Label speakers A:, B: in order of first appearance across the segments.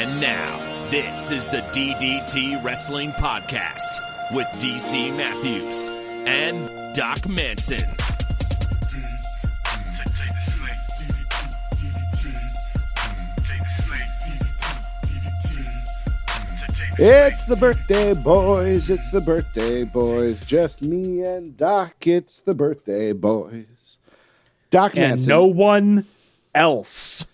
A: And now, this is the DDT Wrestling Podcast with DC Matthews and Doc Manson.
B: It's the birthday boys, it's the birthday boys. Just me and Doc, it's the birthday boys. Doc
C: and
B: Manson.
C: no one else.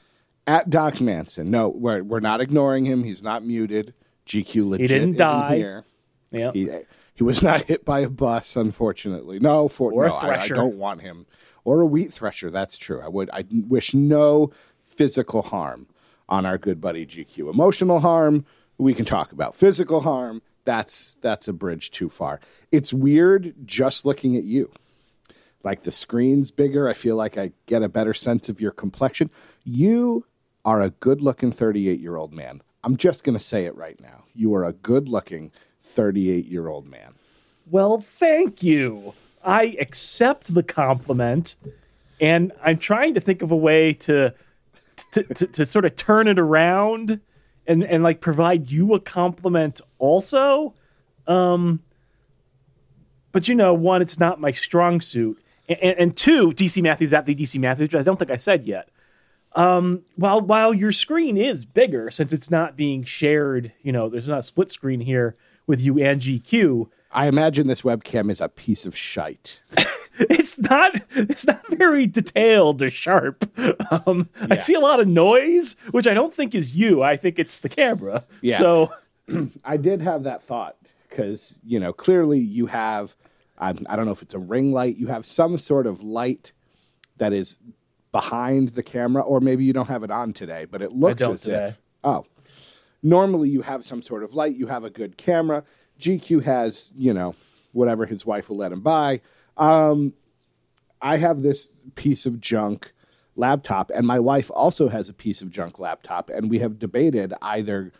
B: At Doc Manson. No, we're, we're not ignoring him. He's not muted. GQ legit he
C: didn't
B: isn't
C: die.
B: here.
C: Yeah.
B: He, he was not hit by a bus, unfortunately. No, for
C: Or a
B: no, I- I,
C: thresher.
B: don't want him. Or a wheat thresher. That's true. I would. I wish no physical harm on our good buddy GQ. Emotional harm we can talk about. Physical harm that's that's a bridge too far. It's weird just looking at you. Like the screen's bigger. I feel like I get a better sense of your complexion. You are a good-looking 38-year-old man. I'm just going to say it right now. You are a good-looking 38-year-old man.
C: Well, thank you. I accept the compliment, and I'm trying to think of a way to to, to, to sort of turn it around and and like provide you a compliment also. Um, but you know, one, it's not my strong suit, and, and, and two, DC Matthews at the DC Matthews, I don't think I said yet. Um, while while your screen is bigger, since it's not being shared, you know, there's not a split screen here with you and GQ.
B: I imagine this webcam is a piece of shite.
C: it's not it's not very detailed or sharp. Um, I see a lot of noise, which I don't think is you. I think it's the camera.
B: Yeah.
C: So
B: I did have that thought because you know clearly you have um, I don't know if it's a ring light. You have some sort of light that is behind the camera, or maybe you don't have it on today, but it looks as
C: today.
B: if oh, normally you have some sort of light. You have a good camera. GQ has you know whatever his wife will let him buy. Um, I have this piece of junk laptop, and my wife also has a piece of junk laptop, and we have debated either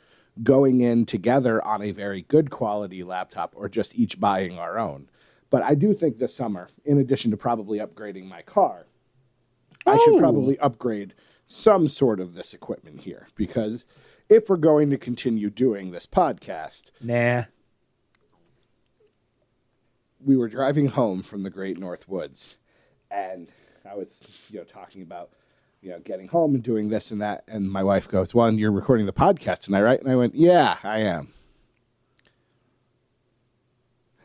B: going in together on a very good quality laptop or just each buying our own. But I do think this summer, in addition to probably upgrading my car, I should
C: Oh.
B: probably upgrade some sort of this equipment here because if we're going to continue doing this podcast,
C: nah.
B: we were driving home from the Great North Woods, and I was, you know, talking about, you know, getting home and doing this and that, and my wife goes, "Well, you're recording the podcast tonight, right?" And I went, "Yeah, I am."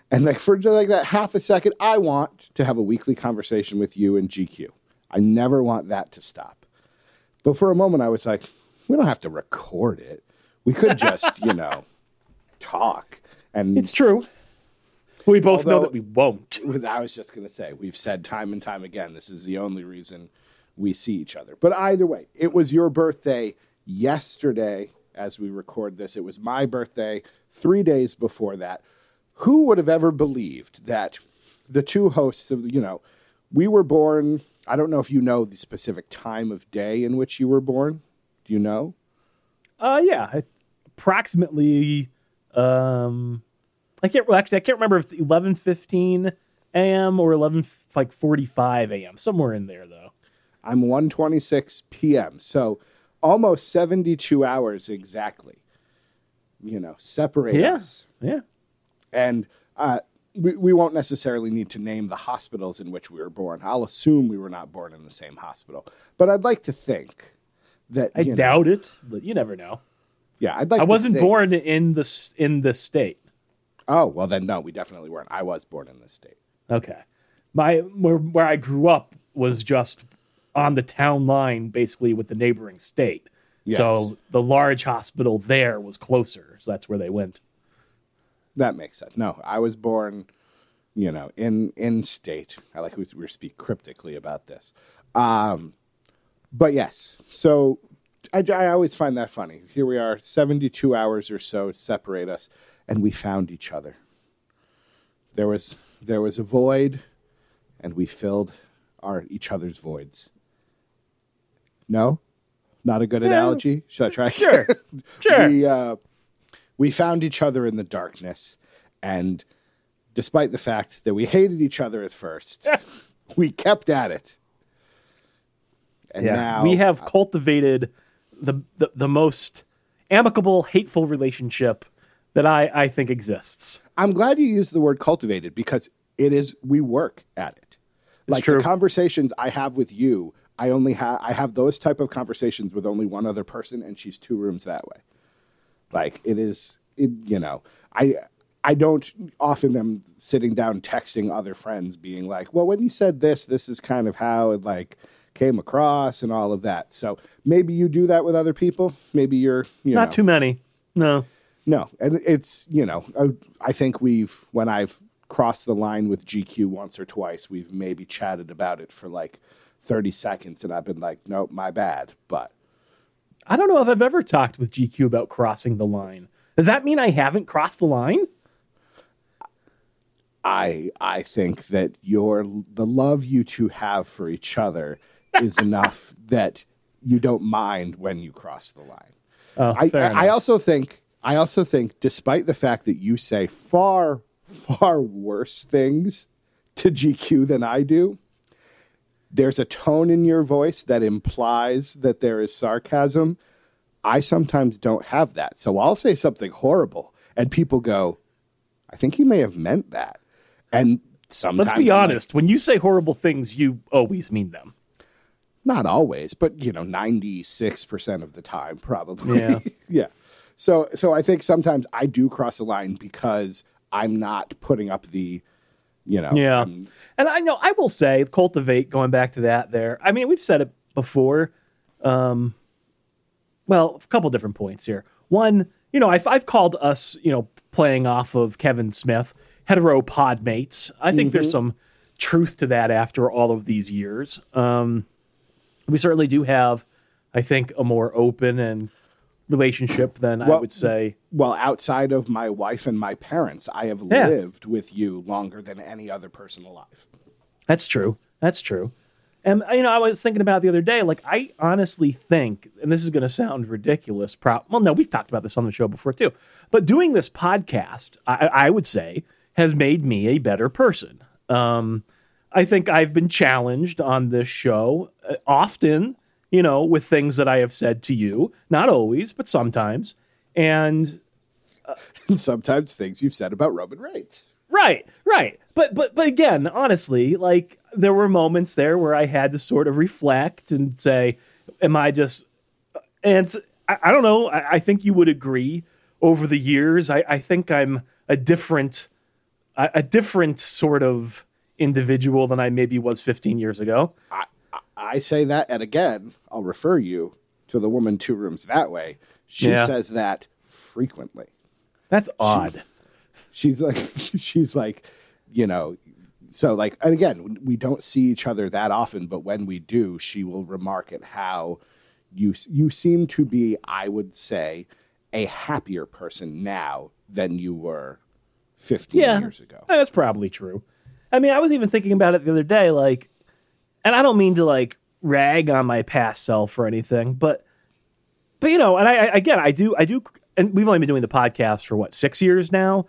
B: And like for just like that half a second, I want to have a weekly conversation with you and GQ. I never want that to stop. But for a moment, I was like, we don't have to record it. We could just, you know, talk. And
C: It's true. We both know that we won't.
B: I was just going to say, we've said time and time again, this is the only reason we see each other. But either way, it was your birthday yesterday as we record this. It was my birthday three days before that. Who would have ever believed that the two hosts of, you know, we were born, I don't know if you know the specific time of day in which you were born. Do you know?
C: Uh yeah. Approximately um I can't well, actually I can't remember if it's eleven fifteen AM or eleven like forty five AM. Somewhere in there though.
B: I'm 1:26 p.m. So almost 72 hours exactly. You know, separate
C: Yeah.
B: us.
C: Yeah.
B: And uh, we, we won't necessarily need to name the hospitals in which we were born. I'll assume we were not born in the same hospital. But I'd like to think that
C: I
B: you know-
C: doubt it, but you never know.
B: Yeah, I'd like.
C: I wasn't
B: think-
C: born in the in the state.
B: Oh well, then no, we definitely weren't. I was born in this state.
C: Okay. My where where I grew up was just on the town line basically with the neighboring state.
B: Yes.
C: So the large hospital there was closer. So that's where they went.
B: That makes sense. No, I was born, you know, in in state. I like we we speak cryptically about this. Um, but yes, so I, I always find that funny. Here we are, seventy two hours or so separate us, and we found each other. There was there was a void, and we filled our each other's voids. No, not a good analogy. Should I try?
C: Sure. Sure.
B: we uh, we found each other in the darkness, and despite the fact that we hated each other at first, we kept at it. And
C: yeah.
B: now
C: we have cultivated the, the the most amicable, hateful relationship that I, I think exists.
B: I'm glad you used the word cultivated because it is we work at it. like
C: true.
B: the conversations I have with you, I only have I have those type of conversations with only one other person, and she's two rooms that way. Like it is, it, you know, I I don't often am sitting down texting other friends, being like, "Well, when you said this, this is kind of how it like came across and all of that." So maybe you do that with other people. Maybe you're you
C: Not
B: know,
C: too many. No.
B: no, and it's you know uh, I think we've when I've crossed the line with GQ once or twice, we've maybe chatted about it for like thirty seconds, and I've been like, nope, my bad. But
C: I don't know if I've ever talked with GQ about crossing the line. Does that mean I haven't crossed the line?
B: I I think that your the love you two have for each other is enough that you don't mind when you cross the line.
C: Oh,
B: I, I, I also think I also think despite the fact that you say far far worse things to GQ than I do, there's a tone in your voice that implies that there is sarcasm. I sometimes don't have that. So I'll say something horrible and people go, I think he may have meant that. And sometimes
C: Let's be
B: I'm like,
C: honest. When you say horrible things, you always mean them.
B: not always, but you know, 96% of the time probably.
C: Yeah.
B: yeah. So so I think sometimes I do cross the line because I'm not putting up the you know
C: Yeah.
B: um,
C: And I know I will say, cultivate, going back to that there. I mean, we've said it before. Um, well, a couple different points here. One, you know, I've, I've called us, you know, playing off of Kevin Smith, hetero pod mates. I think there's some truth to that after all of these years. Um, we certainly do have, I think, a more open and relationship than I would say.
B: well outside of my wife and my parents, I have
C: Yeah.
B: lived with you longer than any other person alive.
C: That's true. That's true. And you know, I was thinking about the other day. Like, I honestly think, and this is going to sound ridiculous. Pro- well, no, we've talked about this on the show before too. But doing this podcast, I, I would say, has made me a better person. Um, I think I've been challenged on this show uh, often, you know, with things that I have said to you. Not always, but sometimes. And uh,
B: And sometimes things you've said about Roman Reigns.
C: Right, right. But but but again, honestly, like there were moments there where I had to sort of reflect and say, "Am I just?" Uh, and I, I don't know. I, I think you would agree. Over the years, I, I think I'm a different, a, a different sort of individual than I maybe was 15 years ago.
B: I say that, and again, I'll refer you to the woman two rooms that way. She
C: Yeah.
B: says that frequently.
C: That's odd.
B: she's like she's like you know so like and again we don't see each other that often but when we do she will remark at how you you seem to be i would say a happier person now than you were 15
C: yeah,
B: years ago
C: That's probably true. I mean, I was even thinking about it the other day, like, and I don't mean to like rag on my past self or anything, but, but you know, and I, I again, I do, I do, and we've only been doing the podcast for what six years now,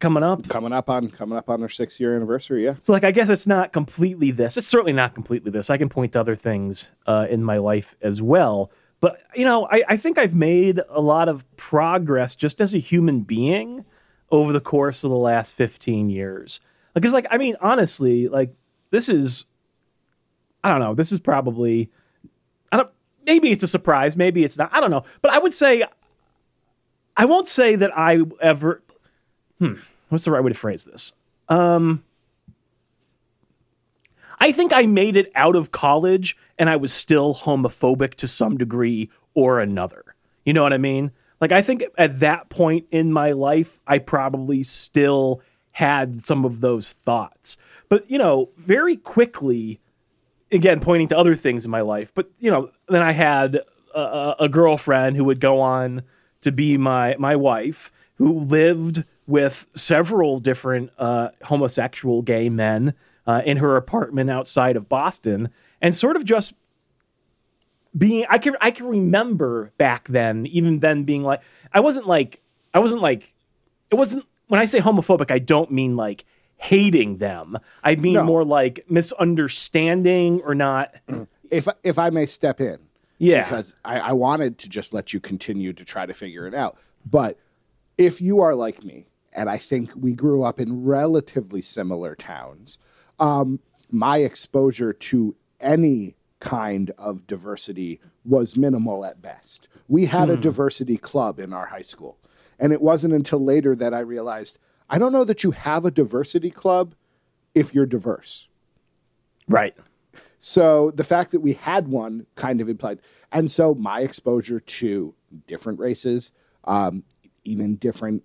C: coming up.
B: coming up on coming up on our six year anniversary yeah
C: So like, I guess it's not completely this. It's certainly not completely this. I can point to other things uh, in my life as well. But you know, I, I think I've made a lot of progress just as a human being over the course of the last 15 years. Because like, I mean, honestly, like this is, I don't know, this is probably, I don't, maybe it's a surprise, maybe it's not, I don't know. But I would say, I won't say that I ever, hmm, what's the right way to phrase this? Um I think I made it out of college and I was still homophobic to some degree or another. You know what I mean? Like, I think at that point in my life, I probably still had some of those thoughts. But, you know, very quickly, again, pointing to other things in my life, but, you know, then I had a, a girlfriend who would go on to be my, my wife who lived with several different uh, homosexual gay men uh, in her apartment outside of Boston, and sort of just being. I can I can remember back then, even then, being like, I wasn't like I wasn't like it wasn't when I say homophobic, I don't mean like hating them. I mean
B: No.
C: more like misunderstanding or not.
B: if if i may step in
C: Yeah.
B: Because I, I wanted to just let you continue to try to figure it out. But if you are like me, and I think we grew up in relatively similar towns, um, my exposure to any kind of diversity was minimal at best. We had a diversity club in our high school. And it wasn't until later that I realized I don't know that you have a diversity club if you're diverse.
C: Right.
B: So the fact that we had one kind of implied, and so my exposure to different races, um, even different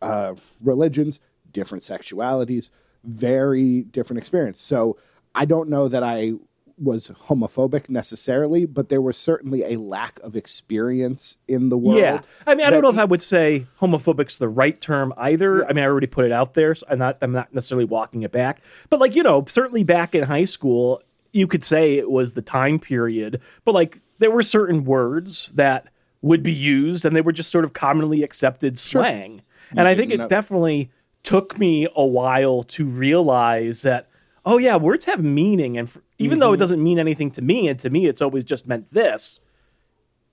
B: uh, religions, different sexualities, very different experience. So I don't know that I was homophobic necessarily, but there was certainly a lack of experience in the world.
C: Yeah, I mean, I don't know if I would say homophobic's the right term either. I mean, I already put it out there, so I'm not, I'm not necessarily walking it back. But like, you know, certainly back in high school, you could say it was the time period. But like, there were certain words that would be used, and they were just sort of commonly accepted slang. And I think it
B: know-
C: definitely took me a while to realize that. Oh yeah, words have meaning, and f even though it doesn't mean anything to me, and to me it's always just meant this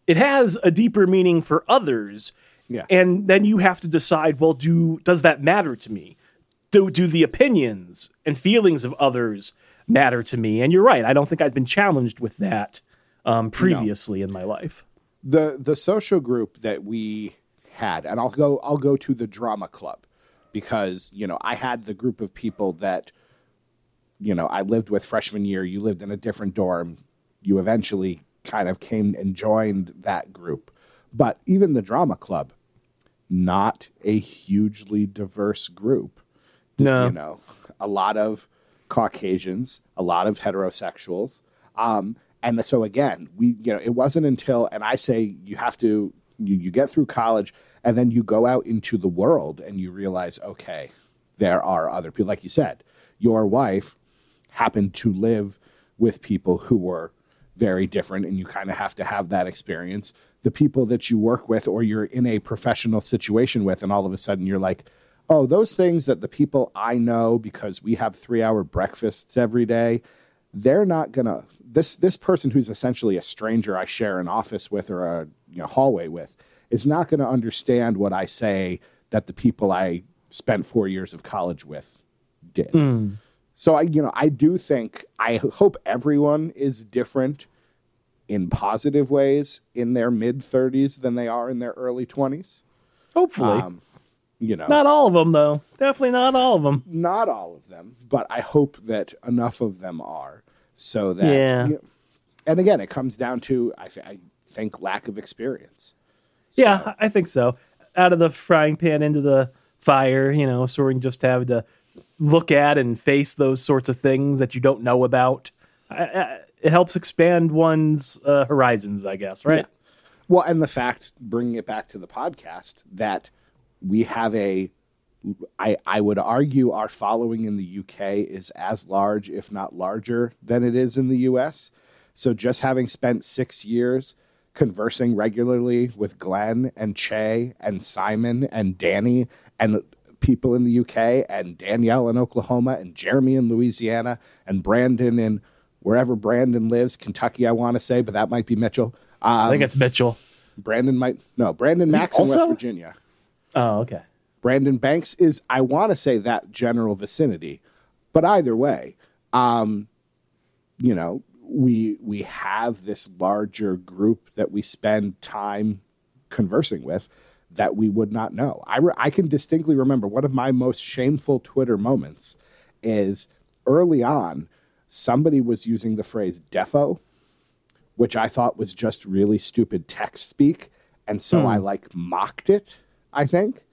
C: it has a deeper meaning for others.
B: Yeah.
C: And then you have to decide, well, do does that matter to me? Do do the opinions and feelings of others matter to me? And you're right. I don't think I've been challenged with that um, previously in my life.
B: the the social group that we had and I'll go I'll go to the drama club because you know I had the group of people that you know I lived with freshman year you lived in a different dorm you eventually kind of came and joined that group. But even the drama club not a hugely diverse group.
C: No.
B: you know a lot of caucasians a lot of heterosexuals. Um, and so again we you know it wasn't until and i say you have to you, you get through college and then you go out into the world and you realize okay there are other people like you said your wife happened to live with people who were very different and you kind of have to have that experience. The people that you work with or you're in a professional situation with and all of a sudden you're like oh those things that the people i know because we have 3 hour breakfasts every day they're not going to this this person who's essentially a stranger i share an office with or a you know, hallway with is not going to understand what i say that the people i spent 4 years of college with did hmm. So I, you know, I do think I hope everyone is different in positive ways in their mid 30s than they are in their early 20s.
C: Hopefully,
B: Um, you know,
C: not all of them though. Definitely not all of them.
B: not all of them, but I hope that enough of them are so that.
C: Yeah.
B: you know- and again, it comes down to I, th- I think lack of experience.
C: Yeah,
B: So-
C: I I think so. Out of the frying pan into the fire, you know, sort of just having to look at and face those sorts of things that you don't know about. I, I, it helps expand one's uh, horizons, I guess, right?
B: Well, and the fact, bringing it back to the podcast, that we have a, I, I would argue our following in the UK is as large, if not larger, than it is in the US. So just having spent six years conversing regularly with Glenn and Che and Simon and Danny and people in the UK and Danielle in Oklahoma and Jeremy in Louisiana and Brandon in wherever Brandon lives, Kentucky, I want to say, but that might be Mitchell. Um,
C: I think it's Mitchell.
B: Brandon might no Brandon Max in West? Virginia.
C: Oh, okay.
B: Brandon Banks is I want to say that general vicinity, but either way, um, you know we we have this larger group that we spend time conversing with that we would not know. I re- I can distinctly remember one of my most shameful Twitter moments is early on somebody was using the phrase defo which I thought was just really stupid text speak. And so hmm. I like mocked it, I think.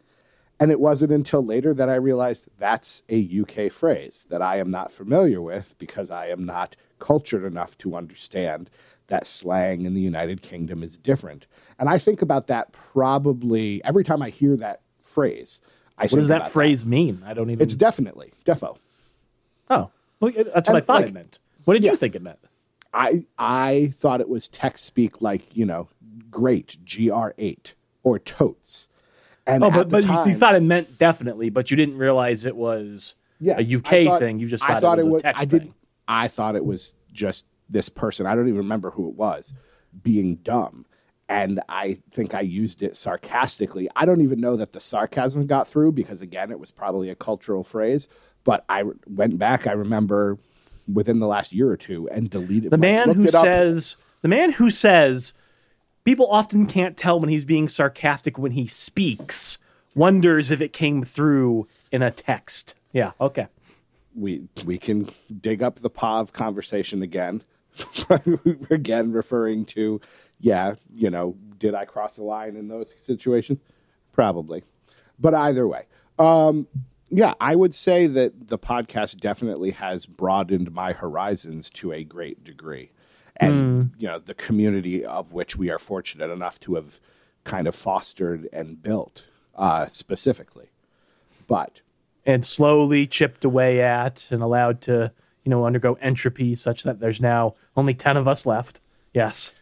B: And it wasn't until later that I realized that's a UK phrase that I am not familiar with because I am not cultured enough to understand that slang in the United Kingdom is different. And I think about that probably every time I hear that phrase. I
C: What does that phrase mean? I don't even.
B: It's definitely defo.
C: oh, well, that's what
B: And,
C: I thought
B: like-
C: it meant. What did
B: Yeah.
C: you think it meant?
B: I I thought it was text speak like you know great gr eight or totes. And
C: Oh, but, but you, you thought it meant definitely, but you didn't realize it was
B: yeah,
C: a UK
B: thought-
C: thing. You just
B: I
C: thought, it was a
B: was
C: text
B: I did
C: thing.
B: I thought it was just this person. I don't even remember who it was being dumb. And I think I used it sarcastically. I don't even know that the sarcasm got through because, again, it was probably a cultural phrase. But I went back, I remember within the last year or two, and deleted
C: The man who
B: it
C: says the man who says people often can't tell when he's being sarcastic when he speaks wonders if it came through in a text. Yeah, okay.
B: we we can dig up the POV conversation again. again, referring to, yeah, you know, did I cross the line in those situations? Probably. But either way, um, yeah, I would say that the podcast definitely has broadened my horizons to a great degree. And, you know, the community of which we are fortunate enough to have kind of fostered and built uh, specifically. But
C: And slowly chipped away at and allowed to, you know, undergo entropy such that there's now only 10 of us left. Yes.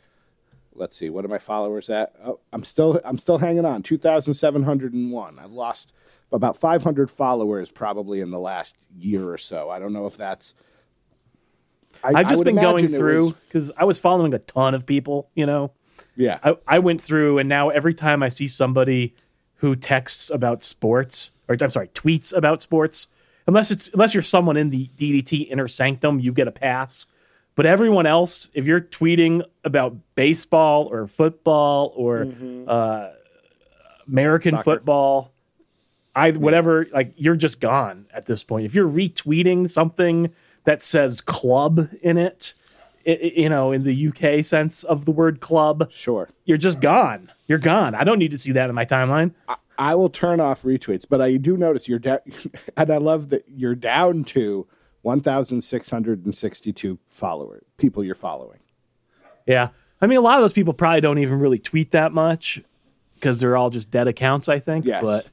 B: let's see what are my followers at oh, i'm still i'm still hanging on 2701 i've lost about 500 followers probably in the last year or so i don't know if that's I,
C: I've just been going through because I was following a ton of people, you know.
B: yeah
C: I, I went through and now every time I see somebody who texts about sports or I'm sorry, tweets about sports, unless it's unless you're someone in the DDT inner sanctum, you get a pass. But everyone else, if you're tweeting about baseball or football or uh, American
B: Soccer.
C: football, I whatever, like you're just gone at this point. If you're retweeting something that says club in it, i- i- you know, in the UK sense of the word club,
B: sure
C: you're just gone. You're gone. I don't need to see that in my timeline.
B: i will turn off retweets but i do notice you're down and i love that you're down to 1662 followers people you're following
C: Yeah. I mean, a lot of those people probably don't even really tweet that much because they're all just dead accounts, I think.
B: Yes.
C: But,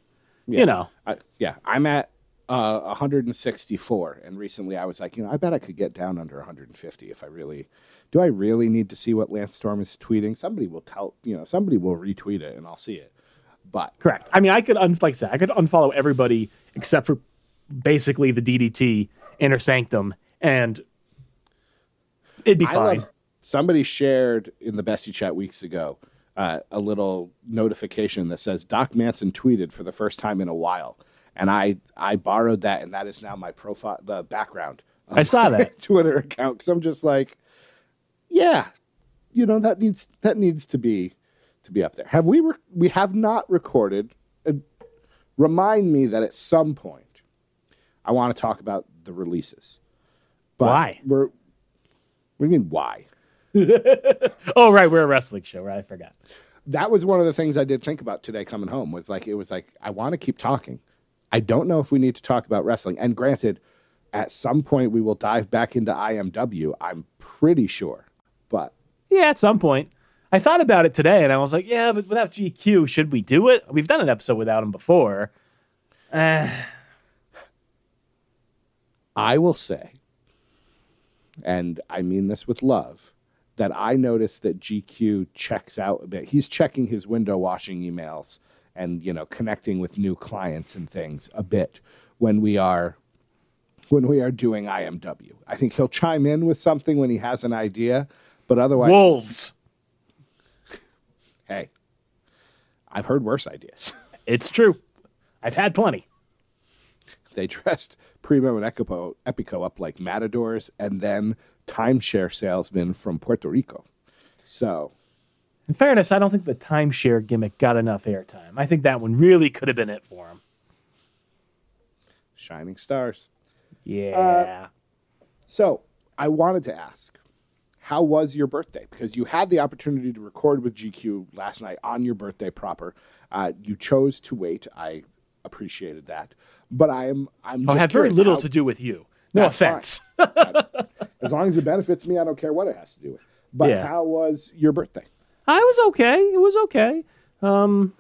B: Yeah.
C: you know,
B: I, yeah, I'm at uh, 164, and recently I was like, you know, I bet I could get down under 150 if I really. Do I really need to see what Lance Storm is tweeting? Somebody will tell, you know, somebody will retweet it, and I'll see it. But
C: correct. I mean, I could, un- like I said, I could unfollow everybody except for basically the DDT inner sanctum, and it'd be
B: I
C: fine.
B: love, somebody shared in the Bessie chat weeks ago uh, a little notification that says Doc Manson tweeted for the first time in a while, and I I borrowed that, and that is now my profile, the background.
C: I saw that.
B: Twitter account because I'm just like, yeah, you know that needs that needs to be to be up there. Have we? Re- we have not recorded. Uh, remind me that at some point, I want to talk about the releases. But
C: Why?
B: We're. What do you mean why?
C: Oh, right. We're a wrestling show, right? I forgot.
B: That was one of the things I did think about today coming home. Was like it was like I want to keep talking. I don't know if we need to talk about wrestling. And granted, at some point we will dive back into IMW. I'm pretty sure, but
C: Yeah, at some point. I thought about it today and I was like, yeah, but without GQ, should we do it? We've done an episode without him before. Eh,
B: I will say, and I mean this with love, that I noticed that GQ checks out a bit. He's checking his window washing emails and you know connecting with new clients and things a bit when we are when we are doing IMW. I think he'll chime in with something when he has an idea, but otherwise,
C: wolves.
B: hey, I've heard worse ideas.
C: It's true. I've had plenty.
B: they dressed Primo and Epico, Epico up like matadors and then timeshare salesmen from Puerto Rico. So,
C: In fairness, I don't think the timeshare gimmick got enough airtime. I think that one really could have been it for him.
B: shining stars.
C: Yeah.
B: So, I wanted to ask, how was your birthday? Because you had the opportunity to record with GQ last night on your birthday proper. Uh, you chose to wait. I appreciated that, but I am I'm.
C: Oh,
B: just
C: had very little
B: how-
C: to do with you. No
B: That's
C: offense.
B: As long as it benefits me, I don't care what it has to do with. But
C: Yeah.
B: how was your birthday?
C: I was okay. It was okay. Um,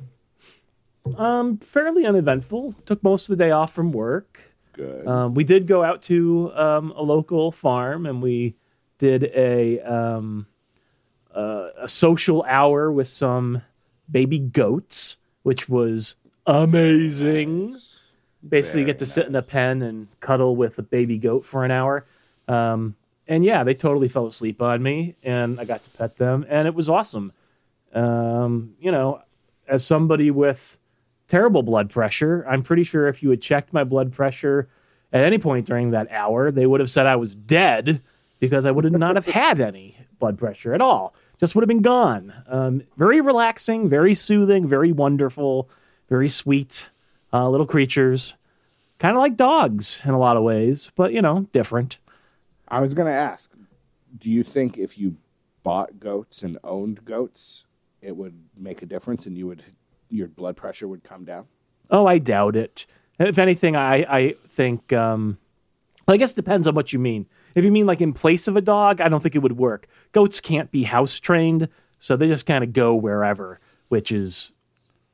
C: um, fairly uneventful. Took most of the day off from work.
B: Good.
C: Um, we did go out to um, a local farm and we did a um, uh, a social hour with some baby goats, which was amazing. Basically,
B: Very
C: get to sit in a pen and cuddle with a baby goat for an hour. Um, and yeah, they totally fell asleep on me, and I got to pet them, and it was awesome. Um, you know, as somebody with terrible blood pressure, I'm pretty sure if you had checked my blood pressure at any point during that hour, they would have said I was dead because I would have not have had any blood pressure at all. Just would have been gone. Um, very relaxing, very soothing, very wonderful, very sweet uh, little creatures. Kind of like dogs in a lot of ways, but you know, different.
B: I was going to ask, do you think if you bought goats and owned goats, it would make a difference and you would your blood pressure would come down?
C: Oh, I doubt it. If anything, I I think um, I guess it depends on what you mean. If you mean like in place of a dog, I don't think it would work. Goats can't be house trained, so they just kind of go wherever, which is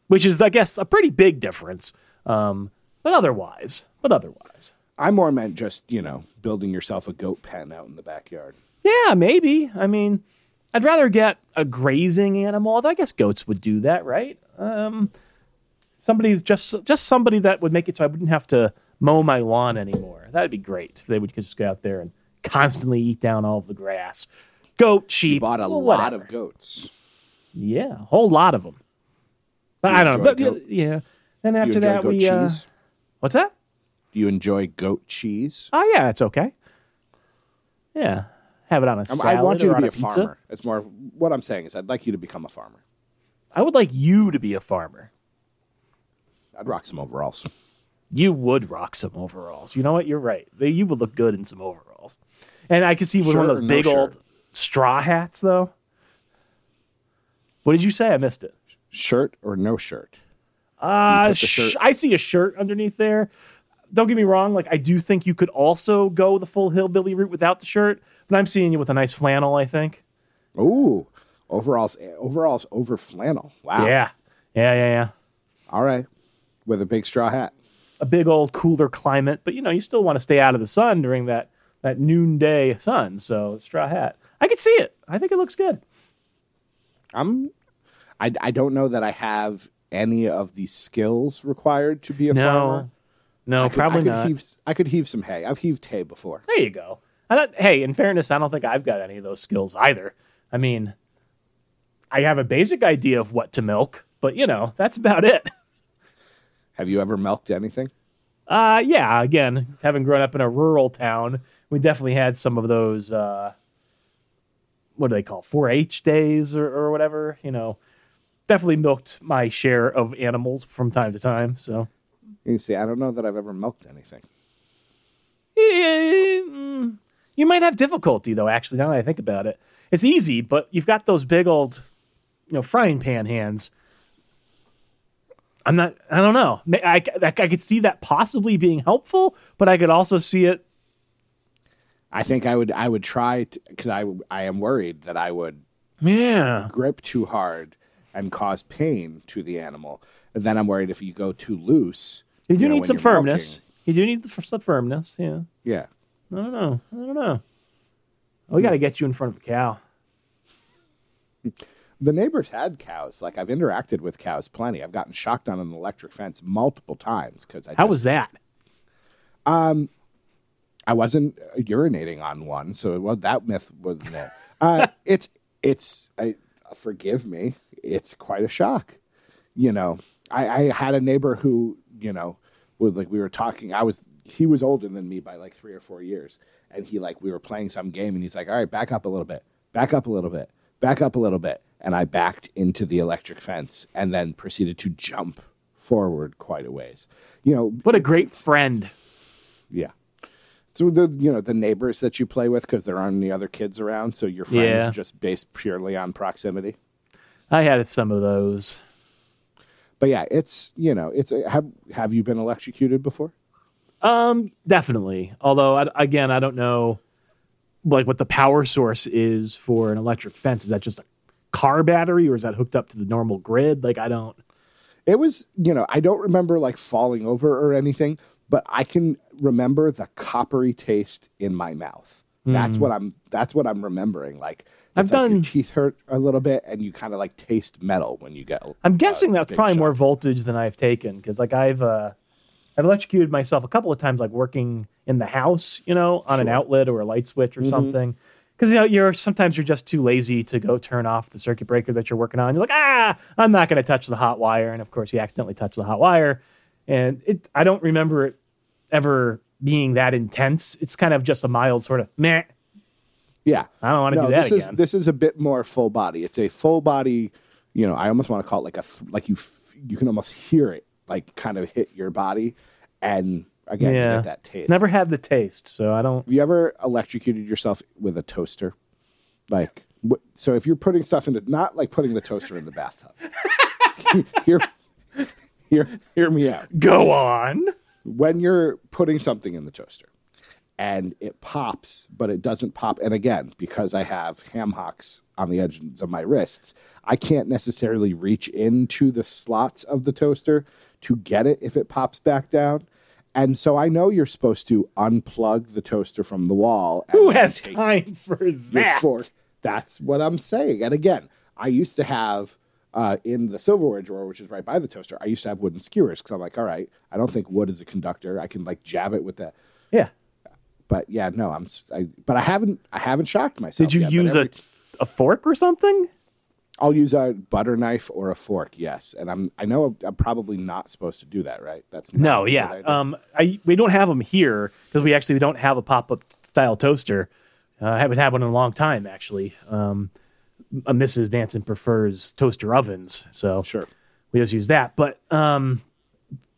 C: which is I guess a pretty big difference. Um, but otherwise, but otherwise.
B: I more meant just, you know, building yourself a goat pen out in the backyard.
C: Yeah, maybe. I mean, I'd rather get a grazing animal. Although I guess goats would do that, right? Um, somebody just just somebody that would make it so I wouldn't have to mow my lawn anymore. That'd be great. They would just go out there and constantly eat down all of the grass. Goat, sheep,
B: Bought a
C: well,
B: lot of goats.
C: Yeah, a whole lot of them. But
B: You
C: I don't know. But
B: goat-
C: yeah, then
B: you
C: after that we uh, what's that?
B: Do you enjoy goat cheese?
C: Oh yeah, it's okay. Yeah, have it on a
B: I'm-
C: salad
B: I want you
C: or
B: to be
C: a
B: a
C: pizza.
B: farmer. It's more what I'm saying is I'd like you to become a farmer.
C: I would like you to be a farmer.
B: I'd rock some overalls.
C: You would rock some overalls. You know what? You're right. You would look good in some overalls. And I could see with one of those
B: no
C: big
B: shirt?
C: old straw hats, though. What did you say? I missed it.
B: Shirt or no shirt?
C: Uh, sh-
B: shirt-
C: I see a shirt underneath there. Don't get me wrong. Like I do think you could also go the full hillbilly route without the shirt, but I'm seeing you with a nice flannel. I think.
B: Ooh, overalls. Overalls over flannel. Wow.
C: Yeah, yeah, yeah, yeah.
B: All right. With a big straw hat.
C: A big old cooler climate, but you know you still want to stay out of the sun during that that noonday sun. So straw hat. I could see it. I think it looks good.
B: I'm. I, I don't know that I have any of the skills required to be a
C: No,
B: farmer.
C: No,
B: I could,
C: probably
B: I could
C: not.
B: Heave, I could heave some hay. I've heaved hay before.
C: There you go. I don't, hey, in fairness, I don't think I've got any of those skills either. I mean, I have a basic idea of what to milk, but you know, that's about it.
B: Have you ever milked anything?
C: Uh, yeah, again, having grown up in a rural town, we definitely had some of those, uh, what do they call 4 H days or, or whatever, you know, definitely milked my share of animals from time to time. So,
B: You see, I don't know that I've ever milked anything.
C: Eh, mm, you might have difficulty though, actually, now that I think about it. It's easy, but you've got those big old, you know, frying pan hands. I'm not, I don't know. I, I, I could see that possibly being helpful, but I could also see it
B: I think I would I would try because I I am worried that I would
C: Yeah.
B: grip too hard and cause pain to the animal. And then I'm worried if you go too loose.
C: You do
B: know,
C: need some firmness. You do need the some firmness. Yeah.
B: Yeah.
C: I don't know. I don't know. We got to get you in front of a cow.
B: The neighbors had cows. Like I've interacted with cows plenty. I've gotten shocked on an electric fence multiple times because I
C: How
B: just-
C: was that?
B: Um, I wasn't urinating on one, so was, that myth wasn't there. Uh, it's it's I, forgive me. It's quite a shock. You know, I, I had a neighbor who you know was like we were talking. I was he was older than me by like three or four years, and he like we were playing some game, and he's like, "All right, back up a little bit, back up a little bit, back up a little bit," and I backed into the electric fence, and then proceeded to jump forward quite a ways. You know,
C: What a great friend.
B: yeah. So the you know the neighbors that you play with because there aren't any other kids around, so your friends
C: Yeah.
B: are just based purely on proximity.
C: I had some of those.
B: But yeah, it's you know it's have have you been electrocuted before?
C: Um, definitely. Although, I, again, I don't know, like what the power source is for an electric fence. Is that just a car battery, or is that hooked up to the normal grid? Like, I don't.
B: It was you know I don't remember like falling over or anything, but I can remember the coppery taste in my mouth. That's what I'm. That's what I'm remembering. Like
C: Hmm. I've
B: like your
C: done-
B: teeth hurt a little bit, and you kind of like taste metal when you get.
C: I'm guessing
B: uh,
C: that's probably
B: shock.
C: more voltage than I've taken because, like, I've uh, I've electrocuted myself a couple of times, like working in the house, you know, on an outlet or a light switch or something. Because you know you're sometimes you're just too lazy to go turn off the circuit breaker that you're working on. You're like, ah, I'm not going to touch the hot wire, and of course you accidentally touch the hot wire, and it. I don't remember it ever being that intense. It's kind of just a mild sort of meh.
B: Yeah.
C: I don't want to
B: no,
C: do that
B: this
C: again.
B: is this is a bit more full body. It's a full body. You know, I almost want to call it like a like you you can almost hear it like kind of hit your body, and again, you
C: yeah,
B: get that taste.
C: never had the taste, so I don't.
B: Have you ever electrocuted yourself with a toaster? Like, so if you're putting stuff into, not like putting the toaster in the bathtub. hear, hear, hear me out.
C: Go on.
B: When you're putting something in the toaster and it pops, but it doesn't pop, and again, because I have ham hocks on the edges of my wrists, I can't necessarily reach into the slots of the toaster to get it if it pops back down. And so I know you're supposed to unplug the toaster from the wall.
C: Who has time for that?
B: fork. That's what I'm saying. And again, I used to have uh, in the silverware drawer, which is right by the toaster, I used to have wooden skewers because I'm like, all right, I don't think wood is a conductor. I can like jab it with that.
C: Yeah.
B: But yeah, no, I'm. I, but I haven't. I haven't shocked myself.
C: Did you
B: yet,
C: use
B: every-
C: a a fork or something?
B: I'll use a butter knife or a fork. Yes, and I'm. I know I'm probably not supposed to do that, right? That's not
C: No, yeah.
B: idea.
C: Um, I we don't have them here because we actually don't have a pop up style toaster. Uh, I haven't had one in a long time, actually. Um, uh, Mrs. Manson prefers toaster ovens, so
B: sure.
C: we just use that. But um,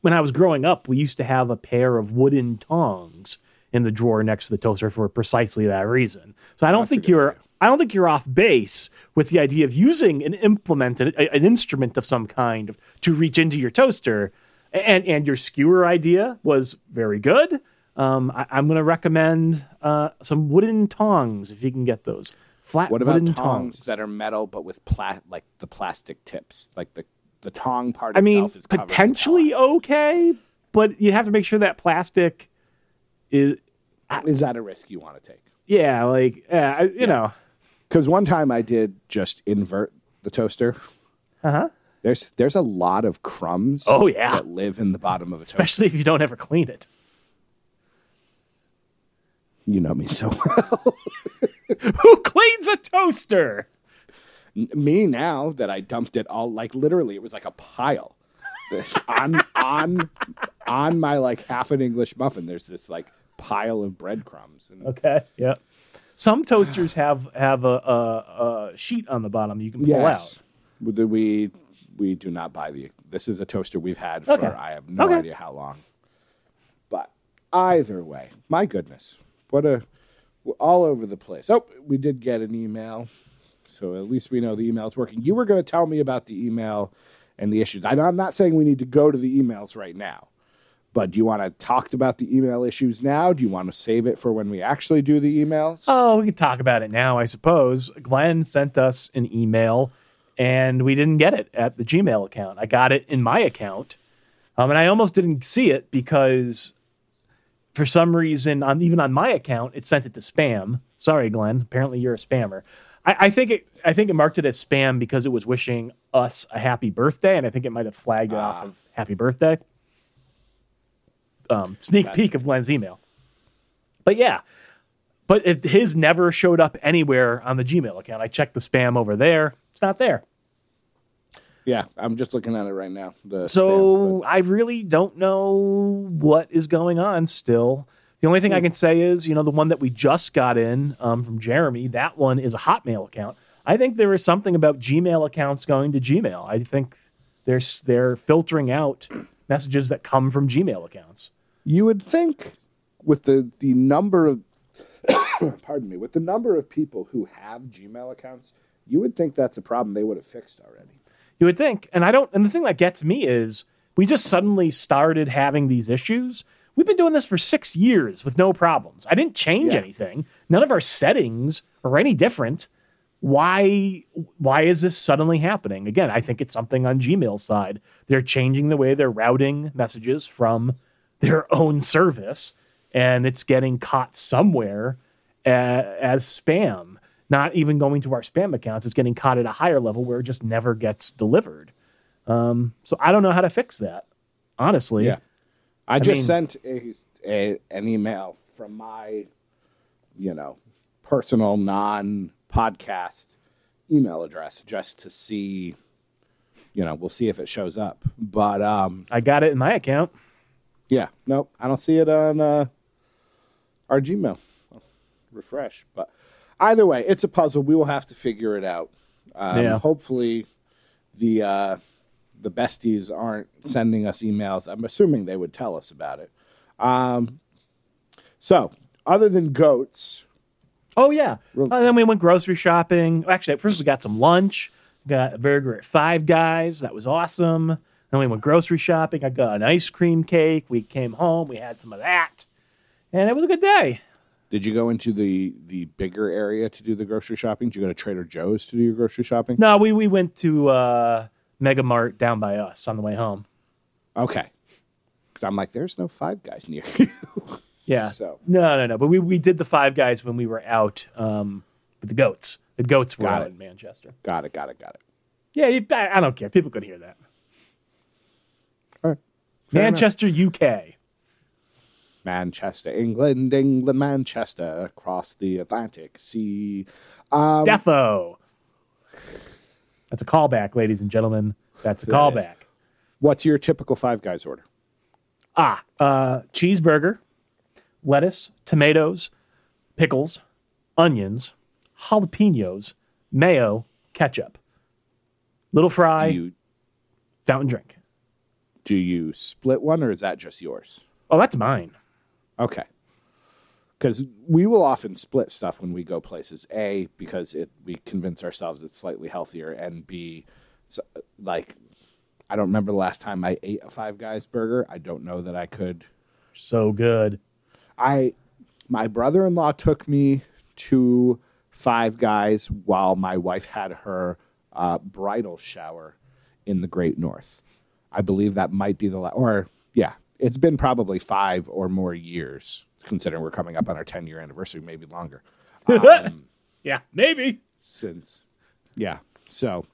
C: when I was growing up, we used to have a pair of wooden tongs in the drawer next to the toaster for precisely that reason. So I don't
B: That's
C: think you're.
B: idea.
C: I don't think you're off base with the idea of using an implement, an, an instrument of some kind, to reach into your toaster. And and your skewer idea was very good. Um, I, I'm going to recommend uh, some wooden tongs if you can get those flat
B: What about tongs,
C: tongs.
B: that are metal but with pla- like the plastic tips, like the the tong part
C: I mean,
B: itself is covered in
C: potentially okay, but you have to make sure that plastic is
B: plastic. Is that a risk you want to take?
C: yeah, like yeah, I- you know,
B: Because one time I did just invert the toaster.
C: uh huh.
B: There's there's a lot of crumbs.
C: Oh, yeah.
B: that live in the bottom of a toaster.
C: Especially if you don't ever clean it.
B: You know me so well.
C: Who cleans a toaster?
B: me now that I dumped it all like literally it was like a pile. This on on on my like half an English muffin. There's this like pile of breadcrumbs. And
C: Okay. Yeah. Some toasters have have a, a, a sheet on the bottom you can pull
B: yes,
C: out.
B: we we we do not buy the. This is a toaster we've had for
C: Okay.
B: I have no
C: Okay.
B: idea how long. But either way, my goodness, what a all over the place. Oh, we did get an email, so at least we know the email is working. You were going to tell me about the email and the issues. I'm not saying we need to go to the emails right now, but do you want to talk about the email issues now? Do you want to save it for when we actually do the emails?
C: Oh, we can talk about it now, I suppose. Glenn sent us an email and we didn't get it at the Gmail account. I got it in my account. Um, and I almost didn't see it because for some reason, on even on my account, it sent it to spam. Sorry, Glenn. Apparently you're a spammer. I, I think it I think it marked it as spam because it was wishing us a happy birthday, and I think it might have flagged it off of happy birthday. Um, sneak peek of Glenn's email. But yeah, but it, his never showed up anywhere on the Gmail account. I checked the spam over there; it's not there.
B: Yeah, I'm just looking at it right now. The
C: So
B: spam,
C: I really don't know what is going on still. The only thing I can say is, you know, the one that we just got in um, from Jeremy, that one is a Hotmail account. I think there is something about Gmail accounts going to Gmail. I think they're they're filtering out messages that come from Gmail accounts.
B: You would think with the the number of pardon me, with the number of people who have Gmail accounts, you would think that's a problem they would have fixed already.
C: You would think, and I don't. And the thing that gets me is we just suddenly started having these issues. We've been doing this for six years with no problems. I didn't change
B: Yeah.
C: anything. None of our settings are any different. Why? Why is this suddenly happening? Again, I think it's something on Gmail's side. They're changing the way they're routing messages from their own service, and it's getting caught somewhere uh, as spam. Not even going to our spam accounts, it's getting caught at a higher level where it just never gets delivered. Um, so I don't know how to fix that, honestly.
B: I just
C: mean-
B: sent a, a an email from my, you know, personal non podcast email address just to see, you know, we'll see if it shows up. But um,
C: I got it in my account.
B: yeah, nope, I don't see it on uh, our Gmail. refresh, but either way, it's a puzzle. We will have to figure it out. Um,
C: Yeah.
B: Hopefully, the uh, the besties aren't sending us emails. I'm assuming they would tell us about it. Um, so, other than goats,
C: Oh yeah.
B: Real-
C: And then we went grocery shopping. Actually, at first we got some lunch. Got a burger at Five Guys. That was awesome. Then we went grocery shopping. I got an ice cream cake. We came home. We had some of that, and it was a good day.
B: Did you go into the the bigger area to do the grocery shopping? Did you go to Trader Joe's to do your grocery shopping?
C: No, we we went to uh, Mega Mart down by us on the way home.
B: Okay, because I'm like, there's no Five Guys near you.
C: Yeah.
B: So-
C: no, no, no. But we we did the Five Guys when we were out um, with the goats. The goats were
B: Got
C: out
B: it.
C: in Manchester.
B: got it. Got it. Got it.
C: Yeah, you, I, I don't care. People could hear that.
B: All right. Fair enough.
C: Manchester, UK.
B: Manchester, England, England, Manchester, across the Atlantic Sea. Um,
C: Defo. That's a callback, ladies and gentlemen. That's a
B: That is.
C: callback.
B: what's your typical Five Guys order?
C: Ah, uh, cheeseburger, lettuce, tomatoes, pickles, onions, jalapenos, mayo, ketchup, little fry,
B: Do you
C: fountain drink.
B: do you split one or is that just yours?
C: Oh, that's mine.
B: Okay. Because we will often split stuff when we go places. A, because it we convince ourselves it's slightly healthier, and B, so, like I don't remember the last time I ate a Five Guys burger. I don't know that I could.
C: So good.
B: I my brother-in-law took me to Five Guys while my wife had her uh, bridal shower in the Great North. I believe that might be the la- or yeah, it's been probably five or more years considering we're coming up on our 10 year anniversary, maybe longer. Um,
C: Yeah, maybe.
B: since yeah, so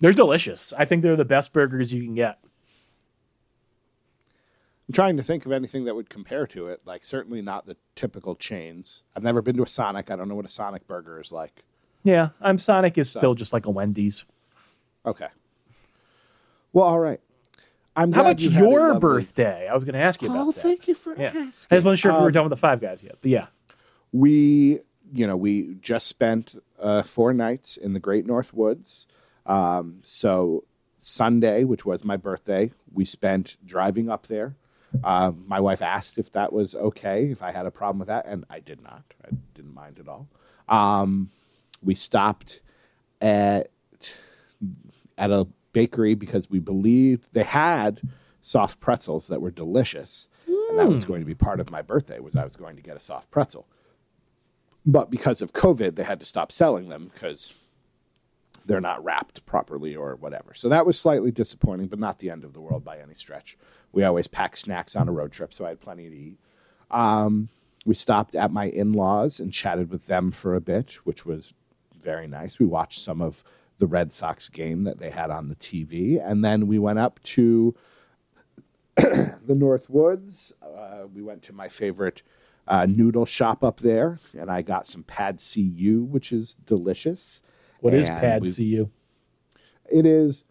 C: They're delicious. I think they're the best burgers you can get.
B: I'm trying to think of anything that would compare to it. Like certainly not the typical chains. I've never been to a Sonic. I don't know what a Sonic burger is like.
C: Yeah, I'm Sonic is still just like a Wendy's.
B: Okay. Well, all right. I'm
C: How
B: glad
C: about
B: you
C: your
B: lovely-
C: birthday? I was going to ask you about
B: Oh,
C: that.
B: thank you for
C: Yeah.
B: asking.
C: I just wasn't sure if we were
B: Um,
C: done with the Five Guys yet, but yeah.
B: We, you know, we just spent uh, four nights in the Great North Woods. Um, so Sunday, which was my birthday, we spent driving up there. Um, my wife asked if that was okay, if I had a problem with that, and I did not. I didn't mind at all. Um, we stopped at at a bakery because we believed they had soft pretzels that were delicious, and that was going to be part of my birthday. Was I was going to get a soft pretzel, but because of COVID, they had to stop selling them because they're not wrapped properly or whatever. So that was slightly disappointing, but not the end of the world by any stretch. We always pack snacks on a road trip, so I had plenty to eat. Um, we stopped at my in laws and chatted with them for a bit, which was very nice. We watched some of the Red Sox game that they had on the TV, and then we went up to the North Woods. Uh, we went to my favorite uh, noodle shop up there, and I got some Pad See Ew, which is delicious.
C: What is
B: And
C: Pad
B: we-
C: See Ew?
B: It is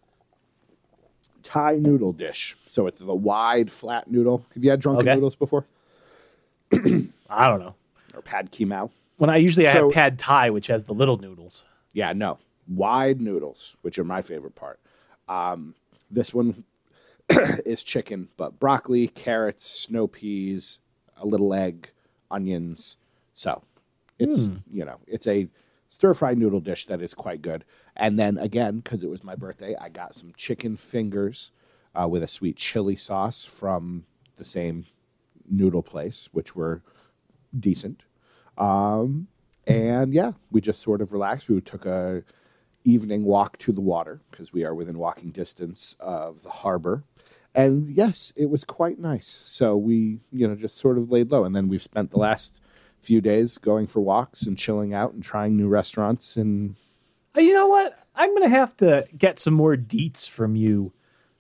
B: Thai noodle dish. So it's the wide, flat noodle. Have you had drunken
C: Okay.
B: noodles before?
C: I don't know.
B: Or Pad Kee Mao?
C: When I usually I
B: So-
C: have Pad Thai, which has the little noodles.
B: Yeah, no. Wide noodles, which are my favorite part. Um, this one is chicken, but broccoli, carrots, snow peas, a little egg, onions. So it's, you know, it's a stir fry noodle dish that is quite good. And then again, because it was my birthday, I got some chicken fingers uh, with a sweet chili sauce from the same noodle place, which were decent. Um, and yeah, we just sort of relaxed. We took a evening walk to the water because we are within walking distance of the harbor. And yes, it was quite nice. So we, you know, just sort of laid low. And then we've spent the last few days going for walks and chilling out and trying new restaurants. And
C: You know what? I'm going to have to get some more deets from you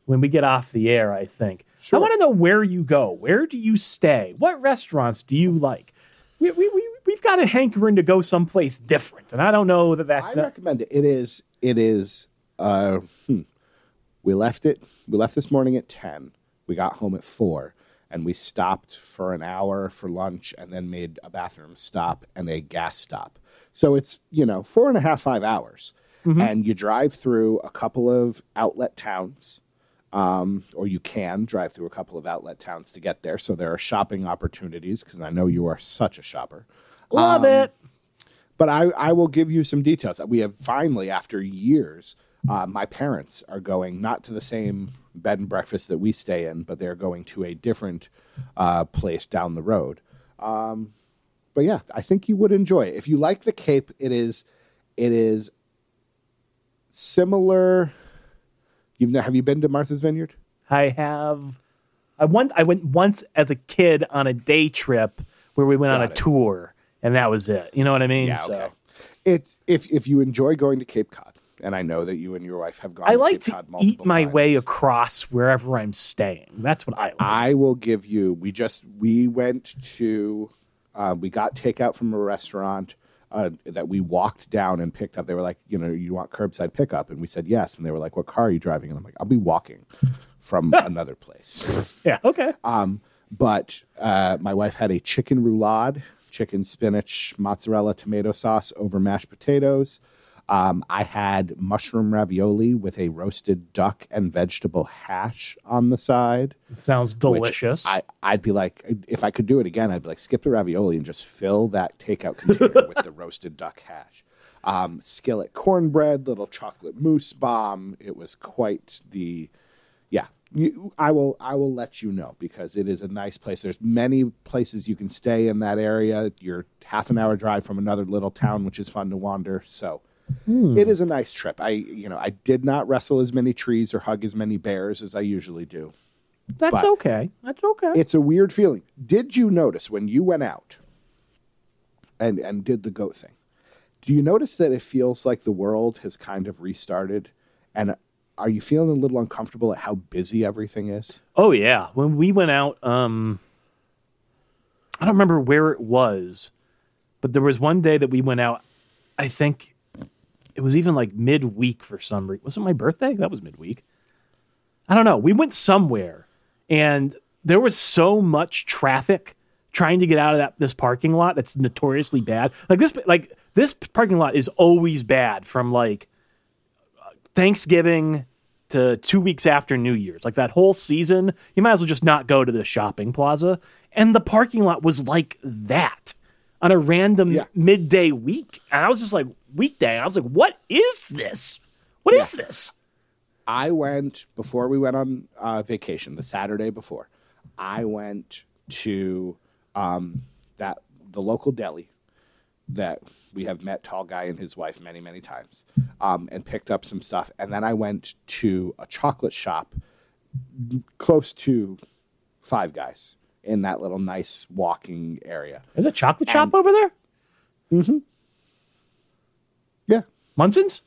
C: when we get off the air, I think.
B: Sure.
C: I want to know where you go. Where do you stay? What restaurants do you like? we, we, we, we've got a hankering to go someplace different, and I don't know that that's. uh,
B: recommend it. It is. It is. Uh, hmm. We left it. We left this morning at ten. We got home at four, and we stopped for an hour for lunch, and then made a bathroom stop and a gas stop. So it's you know four and a half five hours, and you drive through a couple of outlet towns. Um, or you can drive through a couple of outlet towns to get there. So there are shopping opportunities because I know you are such a shopper.
C: Love
B: um,
C: it.
B: But I, I will give you some details. We have finally, after years, uh, my parents are going not to the same bed and breakfast that we stay in, but they're going to a different uh, place down the road. Um, but yeah, I think you would enjoy it if you like the Cape. It is, it is similar. You've ne- have you been to Martha's Vineyard?
C: I have. I went. I went once as a kid on a day trip where we went on a
B: it.
C: tour, and that was it. You know what I mean?
B: Yeah,
C: So,
B: okay. It's if if you enjoy going to Cape Cod, and I know that you and your wife have gone.
C: I
B: to
C: like
B: Cape
C: to
B: Cod
C: eat my
B: times.
C: way across wherever I'm staying. That's what I like.
B: I will give you. We just we went to. Uh, we got takeout from a restaurant uh, that we walked down and picked up. They were like, you know, you want curbside pickup, and we said yes. And they were like, what car are you driving? And I'm like, I'll be walking from another place.
C: yeah. Okay.
B: Um, but uh, my wife had a chicken roulade, chicken spinach, mozzarella, tomato sauce over mashed potatoes. Um, I had mushroom ravioli with a roasted duck and vegetable hash on the side.
C: It sounds delicious.
B: I, I'd be like, if I could do it again, I'd be like, skip the ravioli and just fill that takeout container with the roasted duck hash. Um, skillet cornbread, little chocolate mousse bomb. It was quite the, yeah. You, I will, I will let you know because it is a nice place. There's many places you can stay in that area. You're half an hour drive from another little town, which is fun to wander. So. Hmm. It is a nice trip. I, you know, I did not wrestle as many trees or hug as many bears as I usually do
C: That's
B: but-
C: okay. That's okay.
B: it's a weird feeling. Did you notice when you went out and and did the goat thing? Do you notice that it feels like the world has kind of restarted? And are you feeling a little uncomfortable at how busy everything is?
C: Oh yeah, when we went out, um, I don't remember where it was, but there was one day that we went out. I think it was even like midweek for some reason. Was it my birthday? That was midweek. I don't know. We went somewhere, and there was so much traffic trying to get out of that this parking lot that's notoriously bad. Like this, like this parking lot is always bad from like Thanksgiving to two weeks after New Year's. Like that whole season, you might as well just not go to the shopping plaza. And the parking lot was like that on a random
B: Yeah.
C: midday week. And I was just like, weekday. I was like, what is this? What is this?
B: I went before we went on uh, vacation, the Saturday before. I went to um, that the local deli that we have met tall guy and his wife many many times, um, and picked up some stuff. And then I went to a chocolate shop close to Five Guys in that little nice walking area.
C: There's a chocolate shop over there? Mm-hmm.
B: Yeah,
C: Munson's?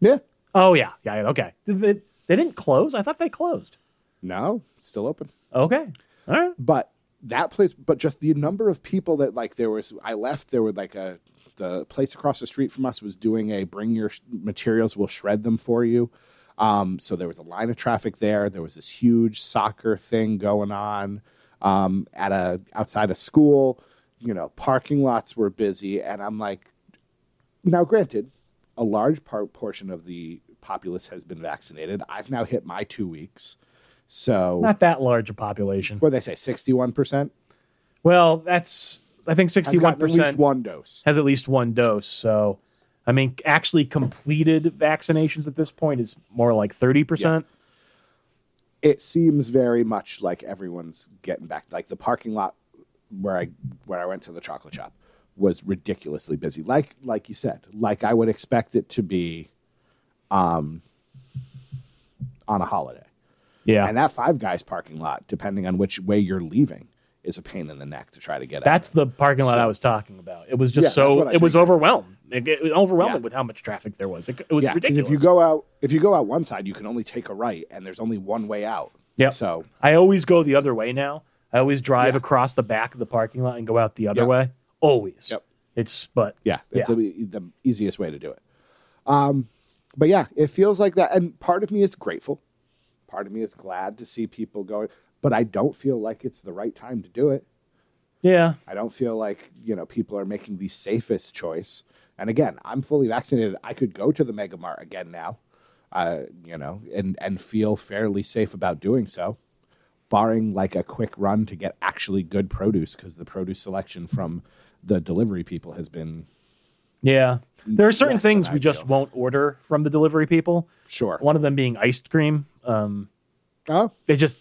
B: yeah.
C: Oh, yeah. Yeah. yeah, Okay. Did they, they didn't close? I thought they closed.
B: No, still open.
C: Okay. All right.
B: but that place but just the number of people that like there was i left there were like a the place across the street from us was doing a bring your materials we'll shred them for you. Um, so there was a line of traffic there. There was this huge soccer thing going on um, at a outside of school. You know parking lots were busy and i'm like now granted a large part portion of the populace has been vaccinated. I've now hit my two weeks. So
C: Not that large a population.
B: what they say 61%
C: Well, that's, I think 61%
B: at least one dose.
C: has at least one dose. So, I mean, actually completed vaccinations at this point is more like 30%.
B: It seems very much like everyone's getting back. Like the parking lot where I where I went to the chocolate shop was ridiculously busy. Like like you said, like I would expect it to be, um, on a holiday.
C: Yeah.
B: And that Five Guys parking lot, depending on which way you're leaving, is a pain in the neck to try to get. Out.
C: That's
B: out.
C: the parking lot
B: So-
C: I was talking about. It was just
B: Yeah,
C: so it was overwhelmed. It, it was overwhelming
B: Yeah.
C: with how much traffic there was. It, it was
B: yeah.
C: Ridiculous.
B: if you go out, if you go out one side, you can only take a right, and there's only one way out.
C: Yeah.
B: So
C: I always go the other way now. I always drive across the back of the parking lot and go out the other
B: Yep.
C: way. always.
B: Yep.
C: It's but
B: Yeah, it's. The, the easiest way to do it. Um, but yeah, it feels like that. And part of me is grateful. Part of me is glad to see people going, but I don't feel like it's the right time to do it.
C: yeah.
B: I don't feel like you know people are making the safest choice. And again, I'm fully vaccinated. I could go to the Mega Mart again now, uh, you know, and and feel fairly safe about doing so, barring like a quick run to get actually good produce because the produce selection from the delivery people has been
C: Yeah. There are certain things we just won't order from the delivery people.
B: sure.
C: One of them being ice cream. Um,
B: Oh,
C: they just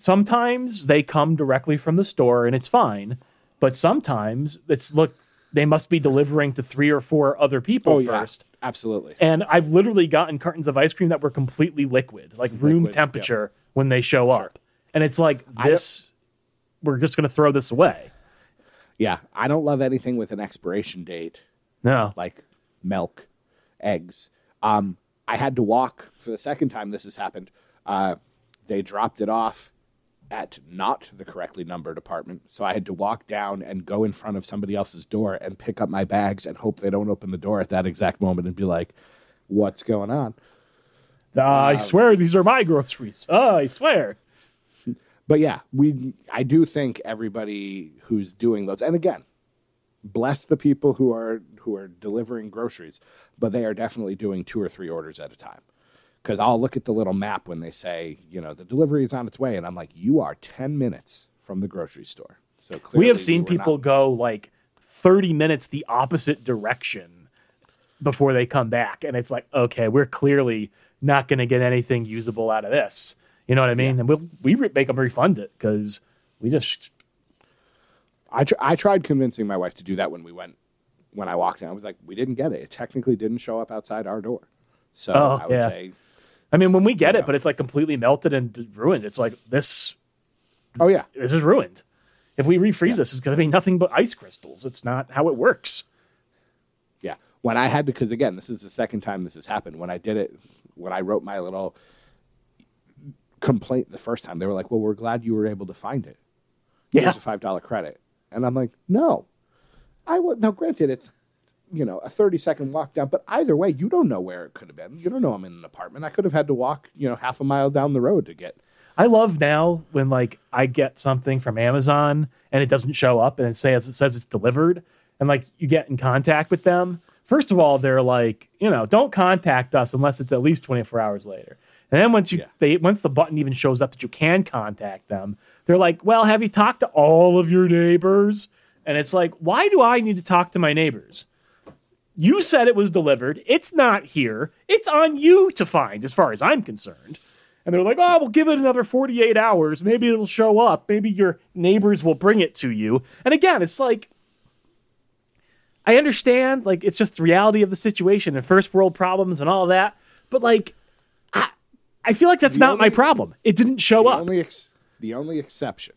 C: sometimes they come directly from the store and it's fine, but sometimes it's look they must be delivering to three or four other people
B: oh yeah,
C: first.
B: absolutely.
C: And I've literally gotten cartons of ice cream that were completely liquid, like room
B: Liquid,
C: temperature when they show up. And it's like this we're just going to throw this away.
B: Yeah, I don't love anything with an expiration date
C: No.
B: like milk, eggs. Um, I had to walk for the second time this has happened. Uh, they dropped it off at not the correctly numbered apartment, so I had to walk down and go in front of somebody else's door and pick up my bags and hope they don't open the door at that exact moment and be like, "What's going on?"
C: Uh, I swear these are my groceries. Oh, I swear.
B: But yeah, we I do think everybody who's doing those, and again, bless the people who are who are delivering groceries, but they are definitely doing two or three orders at a time. Because I'll look at the little map when they say, you know, the delivery is on its way, and I'm like, you are ten minutes from the grocery store. So clearly
C: we have seen
B: were
C: people
B: not-
C: go like 30 minutes the opposite direction before they come back and it's like okay we're clearly not going to get anything usable out of this you know what i mean and we'll, we re- make them refund it because we just
B: I tr- I tried convincing my wife to do that when we went when I walked in. I was like, we didn't get it. It technically didn't show up outside our door. So
C: Oh,
B: I would
C: yeah.
B: say,
C: i mean when we get
B: Yeah.
C: it but it's like completely melted and ruined it's like this
B: oh yeah,
C: this is ruined if we refreeze this it's going to be nothing but ice crystals it's not how it works
B: Yeah. When I had because again, this is the second time this has happened. When I did it, when I wrote my little complaint the first time, they were like, well, we're glad you were able to find it.
C: yeah
B: Here's a $5 credit. And I'm like, no. I would, now granted, it's, you know, a 30 second walk down, but either way, you don't know where it could have been. You don't know I'm in an apartment. I could have had to walk, you know, half a mile down the road to get.
C: I love now when like I get something from Amazon and it doesn't show up and it says it says it's delivered and like you get in contact with them. First of all, they're like, you know, don't contact us unless it's at least 24 hours later. And then once you
B: Yeah.
C: they once the button even shows up that you can contact them, they're like, "Well, have you talked to all of your neighbors?" And it's like, "Why do I need to talk to my neighbors?" You said it was delivered. It's not here. It's on you to find, as far as I'm concerned. And they're like, oh, we'll give it another 48 hours. Maybe it'll show up. Maybe your neighbors will bring it to you. And again, it's like, I understand, like, it's just the reality of the situation and first world problems and all that. But, like, I, I feel like that's
B: The
C: not my problem. It didn't show
B: The
C: up.
B: only, ex- the only exception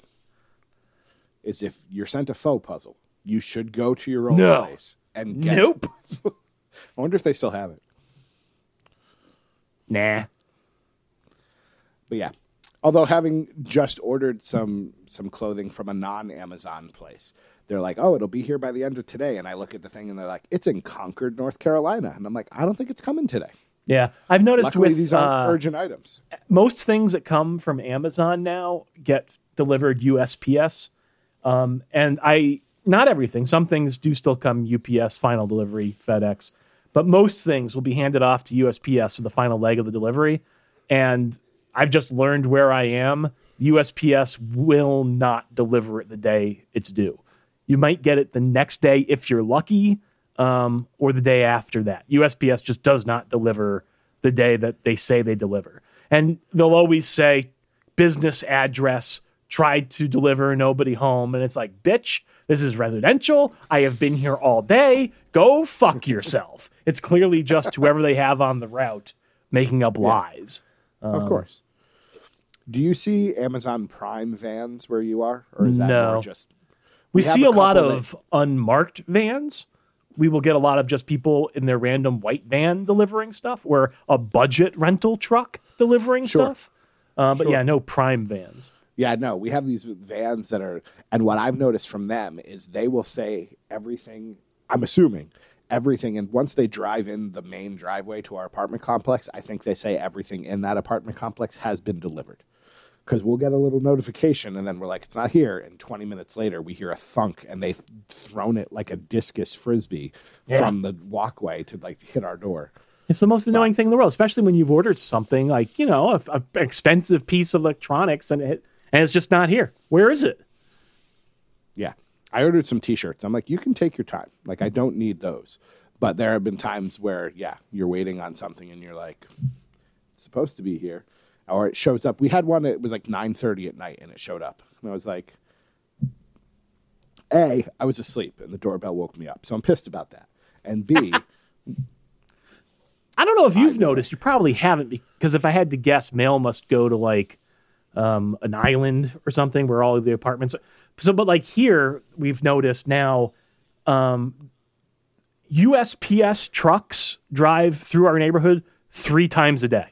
B: is if you're sent a faux puzzle, you should go to your own
C: No.
B: place and get
C: Nope.
B: I wonder if they still have it.
C: nah.
B: But yeah. Although having just ordered some some clothing from a non Amazon place, they're like, "Oh, it'll be here by the end of today." And I look at the thing and they're like, "It's in Concord, North Carolina." And I'm like, "I don't think it's coming today."
C: Yeah. I've noticed
B: Luckily,
C: with
B: these aren't
C: uh,
B: urgent items.
C: most things that come from Amazon now get delivered USPS. Um, and I, not everything, some things do still come UPS, final delivery, FedEx, but most things will be handed off to USPS for the final leg of the delivery. And I've just learned where I am. USPS will not deliver it the day it's due. You might get it the next day if you're lucky, um, or the day after that. USPS just does not deliver the day that they say they deliver. And they'll always say business address, tried to deliver, nobody home. And it's like, bitch, this is residential. I have been here all day. Go fuck yourself. It's clearly just whoever they have on the route making up lies.
B: of course. Do you see Amazon Prime vans where you are, or is that
C: No.
B: more just?
C: We,
B: have
C: see
B: a
C: a, lot of unmarked vans. We will get a lot of just people in their random white van delivering stuff, or a budget rental truck delivering
B: Sure.
C: stuff. Uh, but
B: Sure.
C: yeah, no prime vans.
B: Yeah, no, we have these vans that are, and what I've noticed from them is they will say everything. I'm assuming everything, and once they drive in the main driveway to our apartment complex, I think they say everything in that apartment complex has been delivered. Because we'll get a little notification, and then we're like, it's not here. And 20 minutes later, we hear a thunk, and they've thrown it like a discus frisbee from the walkway to like hit our door.
C: It's the most annoying thing in the world, especially when you've ordered something like you know a, a expensive piece of electronics and it and it's just not here. Where is it?
B: Yeah. I ordered some t-shirts. I'm like, you can take your time. Like I don't need those. But there have been times where, yeah, you're waiting on something and you're like, it's supposed to be here. Or it shows up. We had one it was like nine thirty at night and it showed up. And I was like A, I was asleep and the doorbell woke me up. So I'm pissed about that. And B,
C: I don't know if you've noticed. You probably haven't because if I had to guess, mail must go to like um, an island or something where all of the apartments. Are. So, but like here, we've noticed now, um, USPS trucks drive through our neighborhood three times a day.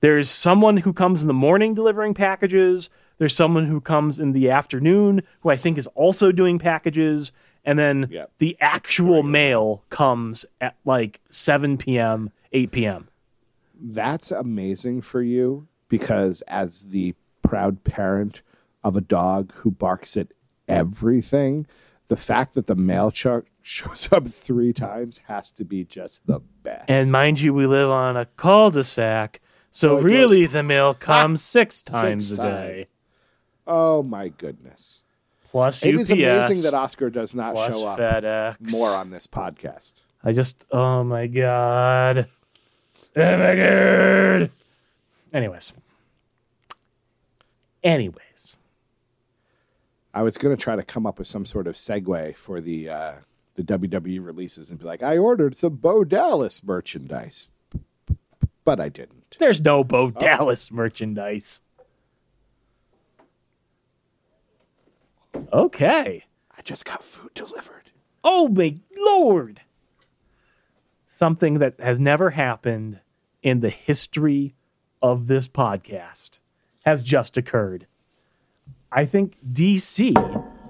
C: There's someone who comes in the morning delivering packages. There's someone who comes in the afternoon who I think is also doing packages. And then
B: Yep.
C: the actual mail comes at like 7 p.m., 8 p.m.
B: that's amazing for you because as the proud parent of a dog who barks at everything, the fact that the mail truck shows up three times has to be just the best.
C: And mind you, we live on a cul-de-sac, so
B: it
C: really the mail comes six times a
B: times.
C: day.
B: oh my goodness.
C: Plus
B: It
C: UPS.
B: is amazing that Oscar does not show up
C: FedEx.
B: more on this podcast.
C: I just, oh my god, oh my god. Anyways, anyways,
B: I was going to try to come up with some sort of segue for the uh, the WWE releases and be like, I ordered some Bo Dallas merchandise, but I didn't.
C: there's no
B: Oh.
C: Bo Dallas merchandise. Okay.
B: I just got food delivered.
C: Oh my lord! Something that has never happened in the history of this podcast has just occurred. I think DC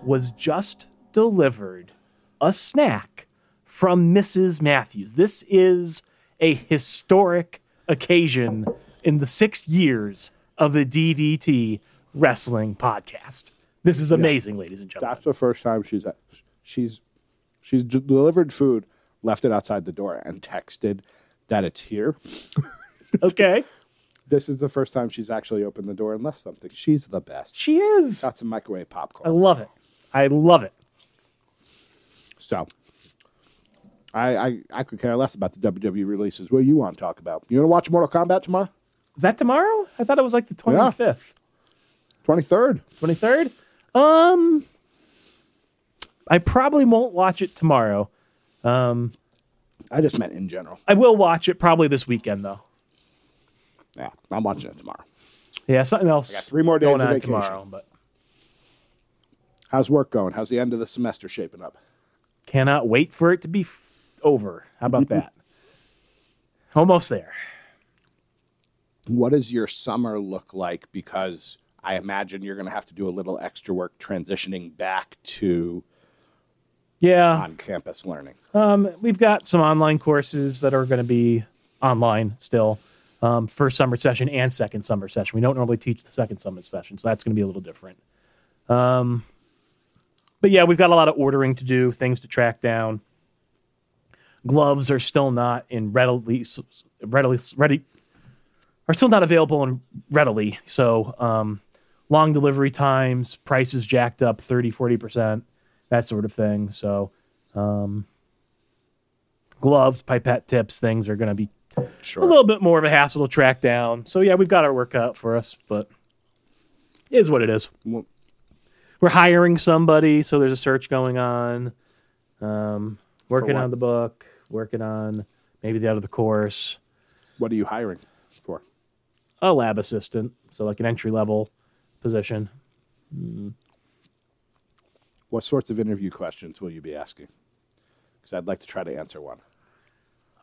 C: was just delivered a snack from Mrs. Matthews. This is a historic occasion in the six years of the DDT Wrestling Podcast. This is amazing, ladies and gentlemen.
B: That's the first time she's she's she's delivered food, left it outside the door, and texted that it's here.
C: Okay.
B: This is the first time she's actually opened the door and left something. She's the best.
C: She is.
B: Got some microwave popcorn.
C: I
B: popcorn.
C: love it. I love it.
B: So I, I I could care less about the WWE releases. What do you want to talk about? You want to watch Mortal Kombat tomorrow?
C: Is that tomorrow? I thought it was like the 25th,
B: Twenty third.
C: 23rd. Um, I probably won't watch it tomorrow.
B: Um, I just meant in general.
C: I will watch it probably this weekend, though.
B: Yeah, I'm watching it tomorrow.
C: Yeah, something else.
B: got three more days
C: going
B: of
C: on
B: vacation.
C: tomorrow, but
B: How's work going? How's the end of the semester shaping up?
C: cannot wait for it to be f- over. How about that? Almost there.
B: What does your summer look like? Because I imagine you're going to have to do a little extra work transitioning back to
C: Yeah.
B: on campus learning.
C: Um, we've got some online courses that are going to be online still. Um, first summer session and second summer session. We don't normally teach the second summer session, so that's going to be a little different. Um, but yeah, we've got a lot of ordering to do, things to track down. Gloves are still not in readily, readily, ready, are still not available and readily. So um, long delivery times, prices jacked up 30, 40%, that sort of thing. So gloves, pipette tips, things are going to be a little bit more of a hassle to track down. So yeah, we've got our work cut out for us, but it is what it is.
B: Well,
C: We're hiring somebody, so there's a search going on. Um, working on the book, working on maybe the out of the course,
B: What are you hiring for?
C: a lab assistant, so like an entry level position.
B: What sorts of interview questions will you be asking? Because I'd like to try to answer one.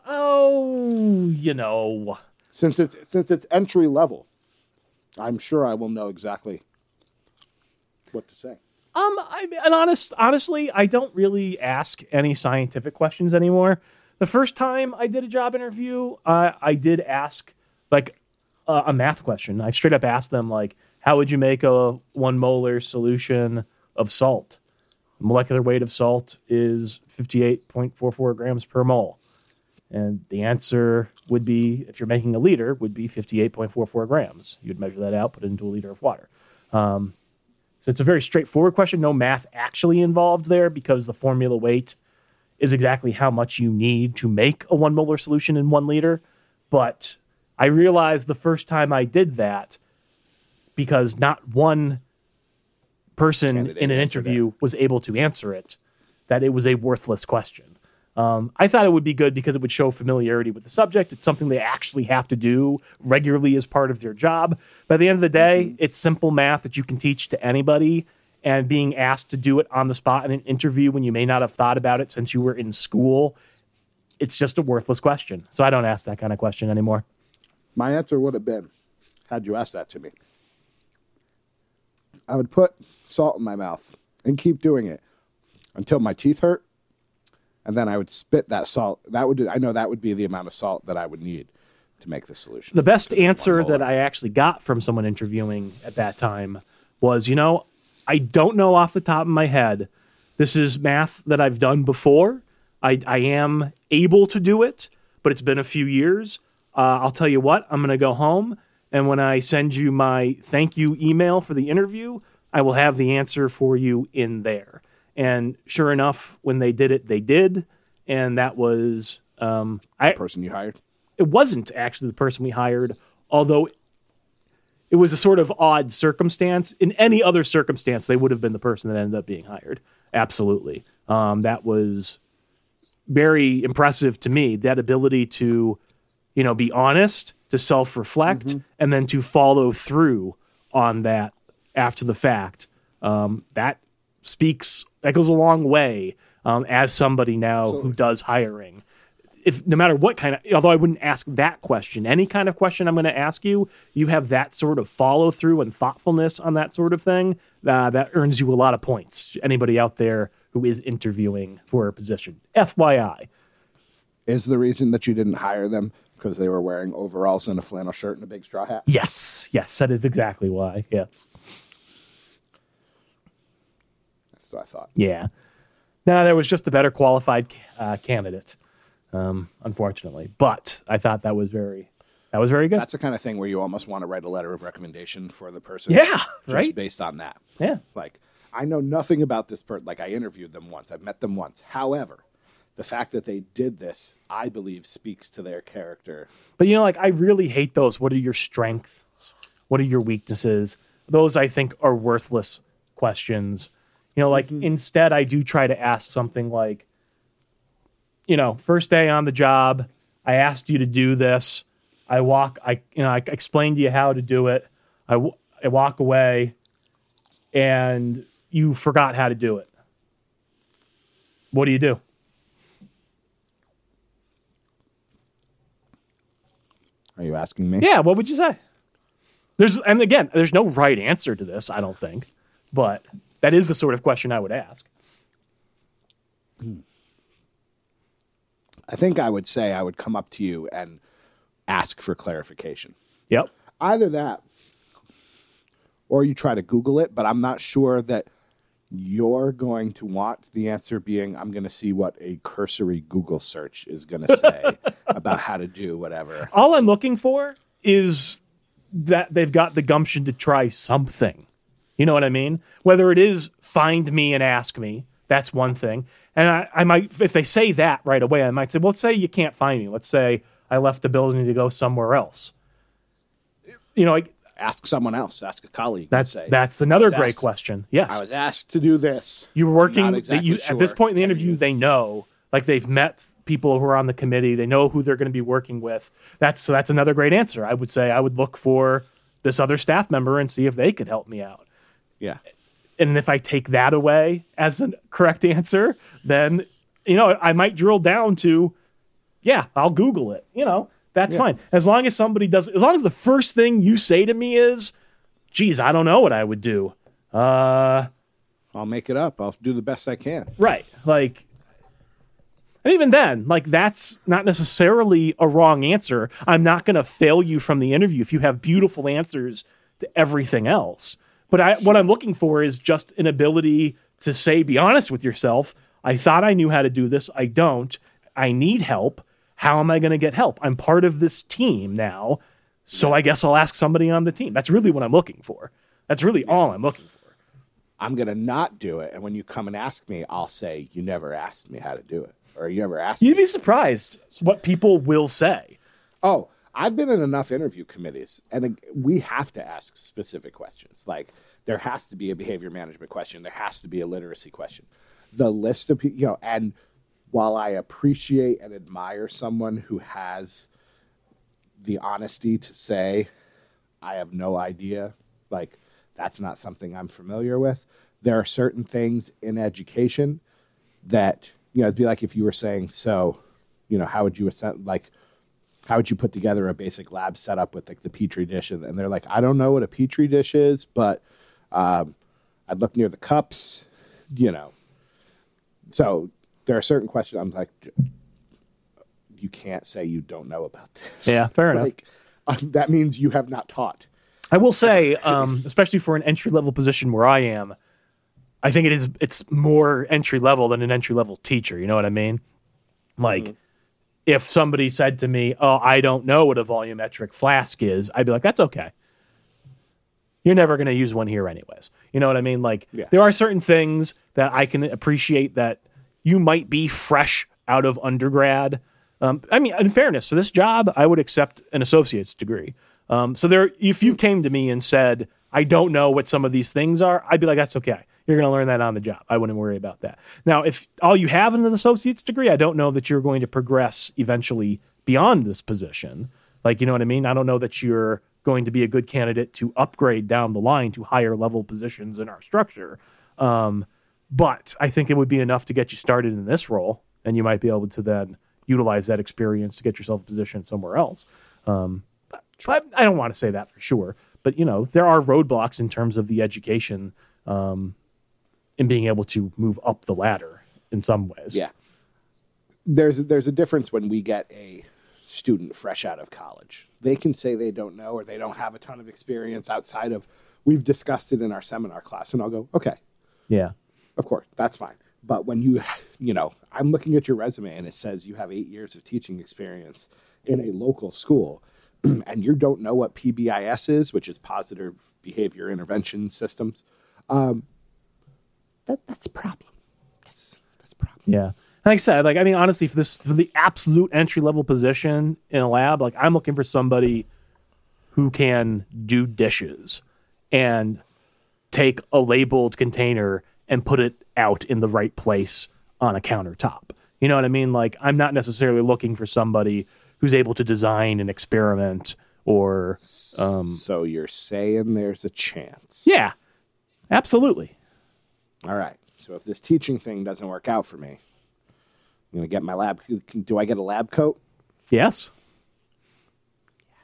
C: Oh, you know,
B: Since it's since it's entry level, I'm sure I will know exactly what to say.
C: Um, I and honest, honestly, I don't really ask any scientific questions anymore. The first time I did a job interview, uh, I did ask like uh, a math question. I straight up asked them like, "How would you make a one molar solution of salt?" Molecular weight of salt is fifty eight point four four grams per mole, and the answer would be, if you're making a liter, would be fifty eight point four four grams. You'd measure that out, put it into a liter of water. Um, so it's a very straightforward question. No math actually involved there because the formula weight is exactly how much you need to make a one molar solution in one liter. But I realized the first time I did that because not one person
B: Candidate
C: in an interview was able to answer it, that it was a worthless question. Um, I thought it would be good because it would show familiarity with the subject. It's something they actually have to do regularly as part of their job. By the end of the day,
B: Mm-hmm.
C: it's simple math that you can teach to anybody. And being asked to do it on the spot in an interview when you may not have thought about it since you were in school, it's just a worthless question. So I don't ask that kind of question anymore.
B: My answer would have been, had you asked that to me, I would put salt in my mouth and keep doing it until my teeth hurt, and then I would spit that salt. That would I know that would be the amount of salt that I would need to make the solution.
C: The best answer that I actually got from someone interviewing at that time was, you know, I don't know off the top of my head. This is math that I've done before. I, I am able to do it, but it's been a few years. Uh, I'll tell you what, I'm going to go home. And when I send you my thank you email for the interview, I will have the answer for you in there. And sure enough, when they did it, they did. And that was, um, I, the
B: person you hired.
C: it wasn't actually the person we hired, although it was a sort of odd circumstance. In any other circumstance, they would have been the person that ended up being hired. Absolutely. Um, that was very impressive to me. That ability to, you know, be honest, to self reflect, and then to follow through on that after the fact. Um, that speaks, that goes a long way um, as somebody now who does hiring if no matter what kind of although I wouldn't ask that question, any kind of question I'm going to ask you, you have that sort of follow through and thoughtfulness on that sort of thing, uh, that earns you a lot of points. Anybody out there who is interviewing for a position, FYI.
B: Is the reason that you didn't hire them because they were wearing overalls and a flannel shirt and a big straw hat?
C: Yes, yes, that is exactly why. Yes,
B: That's what I thought.
C: yeah. No, there was just a better qualified uh, candidate, um, unfortunately. But I thought that was very, that was very good.
B: That's the kind of thing where you almost want to write a letter of recommendation for the person.
C: Yeah,
B: just
C: right?
B: based on that.
C: yeah.
B: Like, I know nothing about this person. Like, I interviewed them once, I've met them once. However, the fact that they did this, I believe, speaks to their character.
C: But you know, like I really hate those. What are your strengths? What are your weaknesses? Those I think are worthless questions. You know, like mm-hmm. instead I do try to ask something like, you know, first day on the job, I asked you to do this. I walk, I you know, I explained to you how to do it. I, w- I walk away, and you forgot how to do it. What do you do?
B: Are you asking me?
C: Yeah, what would you say? There's and again, there's no right answer to this, I don't think. But that is the sort of question I would ask.
B: I think I would say I would come up to you and ask for clarification.
C: Yep.
B: Either that or you try to Google it, but I'm not sure that you're going to want the answer being I'm going to see what a cursory Google search is going to say about how to do whatever.
C: All I'm looking for is that they've got the gumption to try something. You know what I mean? Whether it is find me and ask me, that's one thing. And I, I might, if they say that right away, I might say, well, let's say you can't find me. Let's say I left the building to go somewhere else. You know, like,
B: Ask someone else, ask a colleague.
C: that's
B: say,
C: that's another great
B: asked-
C: question. Yes,
B: I was asked to do this.
C: you were working
B: exactly
C: you, at this point in the interview they know like they've met people who are on the committee they know who they're going to be working with that's so that's another great answer i would say i would look for this other staff member and see if they could help me out
B: Yeah.
C: and if i take that away as a correct answer then you know i might drill down to yeah i'll google it you know that's
B: Yeah.
C: fine as long as somebody does as long as the first thing you say to me is geez, I don't know what I would do. Uh,
B: I'll make it up. I'll do the best I can.
C: right. Like, and even then, like, that's not necessarily a wrong answer. I'm not going to fail you from the interview if you have beautiful answers to everything else. But I, what I'm looking for is just an ability to say, be honest with yourself. I thought I knew how to do this. I don't. I need help. How am I going to get help? I'm part of this team now. So I guess I'll ask somebody on the team. That's really what I'm looking for. That's really all I'm looking for.
B: I'm gonna not do it, and when you come and ask me, I'll say you never asked me how to do it, or you never asked
C: You'd
B: me.
C: be surprised what people will say.
B: Oh, I've been in enough interview committees, and we have to ask specific questions. Like there has to be a behavior management question, there has to be a literacy question. The list of you know, and while I appreciate and admire someone who has the honesty to say, I have no idea, like that's not something I'm familiar with. There are certain things in education that, you know, it'd be like if you were saying, so, you know, how would you ascend, like, how would you put together a basic lab setup with like the petri dish? And, they're like, I don't know what a petri dish is, but um, I'd look near the cups, you know. So there are certain questions I'm like, you can't say you don't know about this.
C: Yeah, fair enough.
B: Like, uh, that means you have not taught.
C: I will say, um, especially for an entry level position where I am, I think it is it's more entry level than an entry level teacher. You know what I mean? Like, if somebody said to me, "Oh, I don't know what a volumetric flask is," I'd be like, "That's okay. You're never going to use one here, anyways." You know what I mean? Like,
B: Yeah.
C: there are certain things that I can appreciate that you might be fresh out of undergrad. Um, I mean, in fairness, for this job, I would accept an associate's degree. Um, so there, if you came to me and said, "I don't know what some of these things are," I'd be like, "That's okay. You're going to learn that on the job. I wouldn't worry about that." Now, if all you have is an associate's degree, I don't know that you're going to progress eventually beyond this position. Like, you know what I mean? I don't know that you're going to be a good candidate to upgrade down the line to higher level positions in our structure. Um, but I think it would be enough to get you started in this role, and you might be able to then utilize that experience to get yourself a position somewhere else. Um, but, but I don't want to say that for sure. But you know, there are roadblocks in terms of the education um, in being able to move up the ladder in some ways.
B: Yeah. There's there's a difference when we get a student fresh out of college. They can say they don't know or they don't have a ton of experience outside of we've discussed it in our seminar class and I'll go, "Okay,
C: yeah,
B: of course, that's fine." But when you, you know, I'm looking at your resume and it says you have 8 years of teaching experience in a local school and you don't know what PBIS is, which is positive behavior intervention systems. Um that that's a problem. That's that's a problem.
C: yeah. Like I said, like I mean, honestly, for this for the absolute entry level position in a lab, like I'm looking for somebody who can do dishes and take a labeled container and put it out in the right place on a countertop. You know what I mean? Like I'm not necessarily looking for somebody who's able to design an experiment or um
B: So you're saying there's a chance.
C: yeah. Absolutely.
B: All right. So if this teaching thing doesn't work out for me, I'm going to get my lab. Do I get a lab coat?
C: Yes.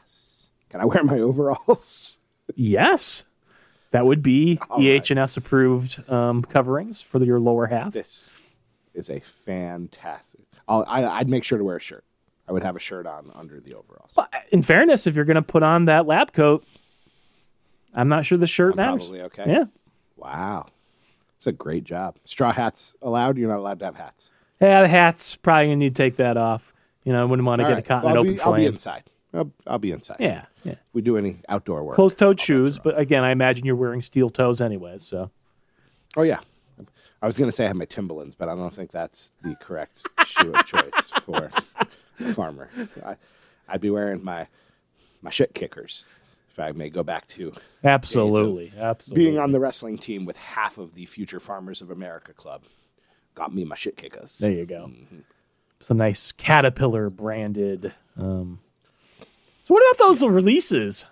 C: Yes.
B: Can I wear my overalls?
C: Yes. That would be
B: All right.
C: Approved um, coverings for your lower half.
B: this is a fantastic. I'll, I, I'd make sure to wear a shirt. I would have a shirt on under the overalls.
C: But in fairness, if you're going to put on that lab coat, I'm not sure the shirt
B: I'm
C: matters.
B: probably okay.
C: Yeah.
B: Wow. It's a great job. Straw hats allowed? You're not allowed to have hats.
C: Yeah, the hat's probably to need to take that off. You know, I wouldn't want to
B: All
C: get
B: right.
C: a cotton
B: Well, I'll,
C: open
B: be, I'll be inside. I'll, I'll be inside.
C: Yeah, yeah.
B: If we do any outdoor work.
C: Closed-toed shoes, but again, I imagine you're wearing steel toes anyways. So
B: Oh yeah, I was going to say I have my Timberlands, but I don't think that's the correct shoe of choice for a farmer. I, I'd be wearing my my shit kickers if I may go back to
C: absolutely, absolutely.
B: being on the wrestling team with half of the Future Farmers of America club. Got me my shit kickers.
C: There you go.
B: Mm-hmm.
C: Some nice Caterpillar branded. Um, so what about those releases?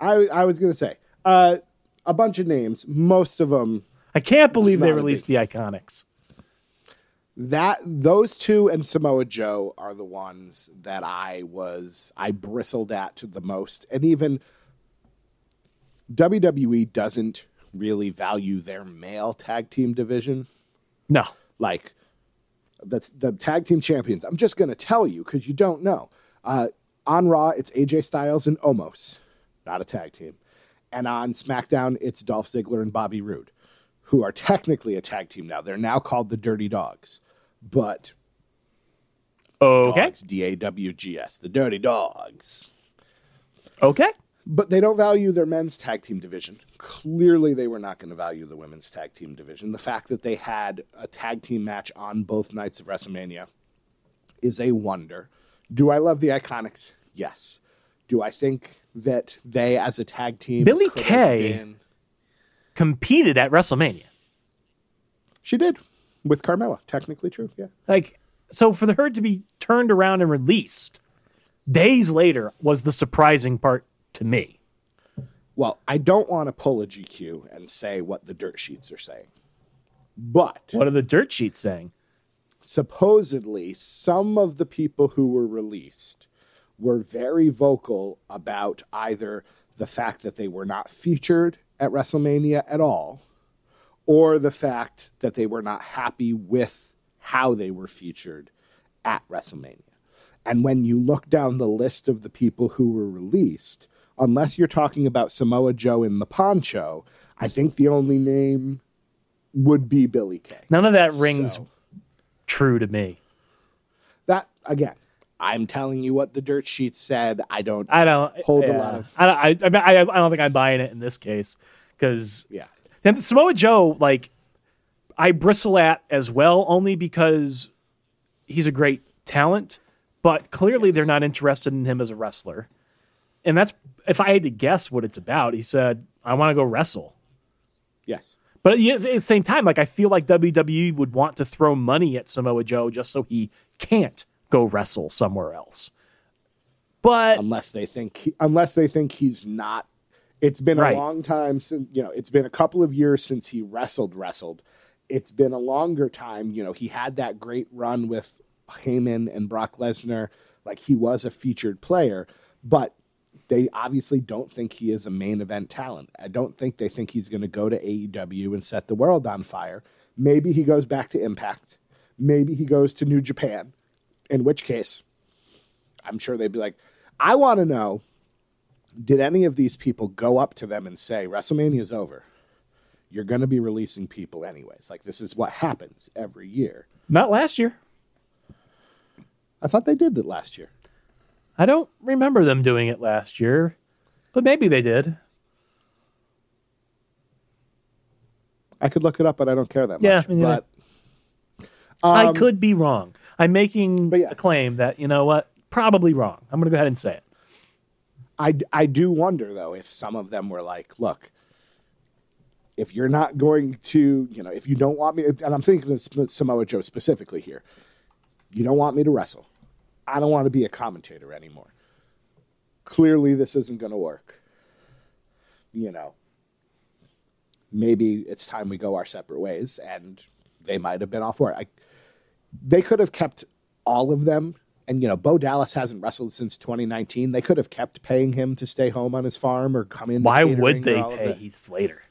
B: I I was going to say uh, a bunch of names. Most of them
C: I can't believe they released the IIconics.
B: That those two and Samoa Joe are the ones that I was I bristled at to the most, and even WWE doesn't really value their male tag team division.
C: No.
B: Like the the tag team champions. I'm just going to tell you because you don't know. Uh, on Raw, it's AJ Styles and Omos, not a tag team. And on SmackDown, it's Dolph Ziggler and Bobby Roode, who are technically a tag team now. They're now called the Dirty Dogs, but
C: Okay.
B: D A W G S, the Dirty Dogs.
C: Okay.
B: But they don't value their men's tag team division. Clearly, they were not going to value the women's tag team division. The fact that they had a tag team match on both nights of WrestleMania is a wonder. Do I love the IIconics? Yes. Do I think that they, as a tag team, Billy
C: Kay- Competed at WrestleMania.
B: She did with Carmella. Technically true. Yeah.
C: Like, so for the her to be turned around and released days later was the surprising part to me.
B: Well, I don't want to pull a GQ and say what the dirt sheets are saying, but
C: What are the dirt sheets saying?
B: supposedly some of the people who were released were very vocal about either the fact that they were not featured at WrestleMania at all or the fact that they were not happy with how they were featured at WrestleMania. And when you look down the list of the people who were released, unless you're talking about Samoa Joe in the poncho, I think the only name would be Billy Kay.
C: None of that rings
B: So-
C: true to me.
B: that again i'm telling you what the dirt sheet said i don't
C: I don't
B: Hold a lot of-
C: I don't, I, I, I, don't think I'm buying it in this case because
B: yeah
C: then Samoa Joe, like, I bristle at as well, only because he's a great talent, but clearly they're not interested in him as a wrestler. And that's if I had to guess what it's about. He said, "I want to go wrestle."
B: yes
C: But at the same time, like I feel like WWE would want to throw money at Samoa Joe just so he can't go wrestle somewhere else. But
B: unless they think he, unless they think he's not it's been
C: Right.
B: a long time since you know it's been a couple of years since he wrestled wrestled it's been a longer time you know he had that great run with Heyman and Brock Lesnar like he was a featured player but they obviously don't think he is a main event talent. I don't think they think he's going to go to AEW and set the world on fire. Maybe he goes back to Impact. Maybe he goes to New Japan, in which case, I'm sure they'd be like, I want to know did any of these people go up to them and say, WrestleMania is over? You're going to be releasing people anyways. Like, this is what happens every year.
C: not last year.
B: I thought they did that last year.
C: I don't remember them doing it last year, but maybe they did.
B: I could look it up, but I don't care that
C: Yeah,
B: much. But um,
C: I could be wrong. I'm making
B: yeah.
C: a claim that you know what, probably wrong. I'm going to go ahead and say it.
B: I, I do wonder though if some of them were like, look, if you're not going to, you know, if you don't want me, and I'm thinking of Samoa Joe specifically here, you don't want me to wrestle. I don't want to be a commentator anymore. Clearly, this isn't going to work. You know, maybe it's time we go our separate ways, and they might have been all for it. I, they could have kept all of them. And, you know, Bo Dallas hasn't wrestled since 2019. They could have kept paying him to stay home on his farm or come in.
C: Why would they pay
B: that.
C: Heath Slater?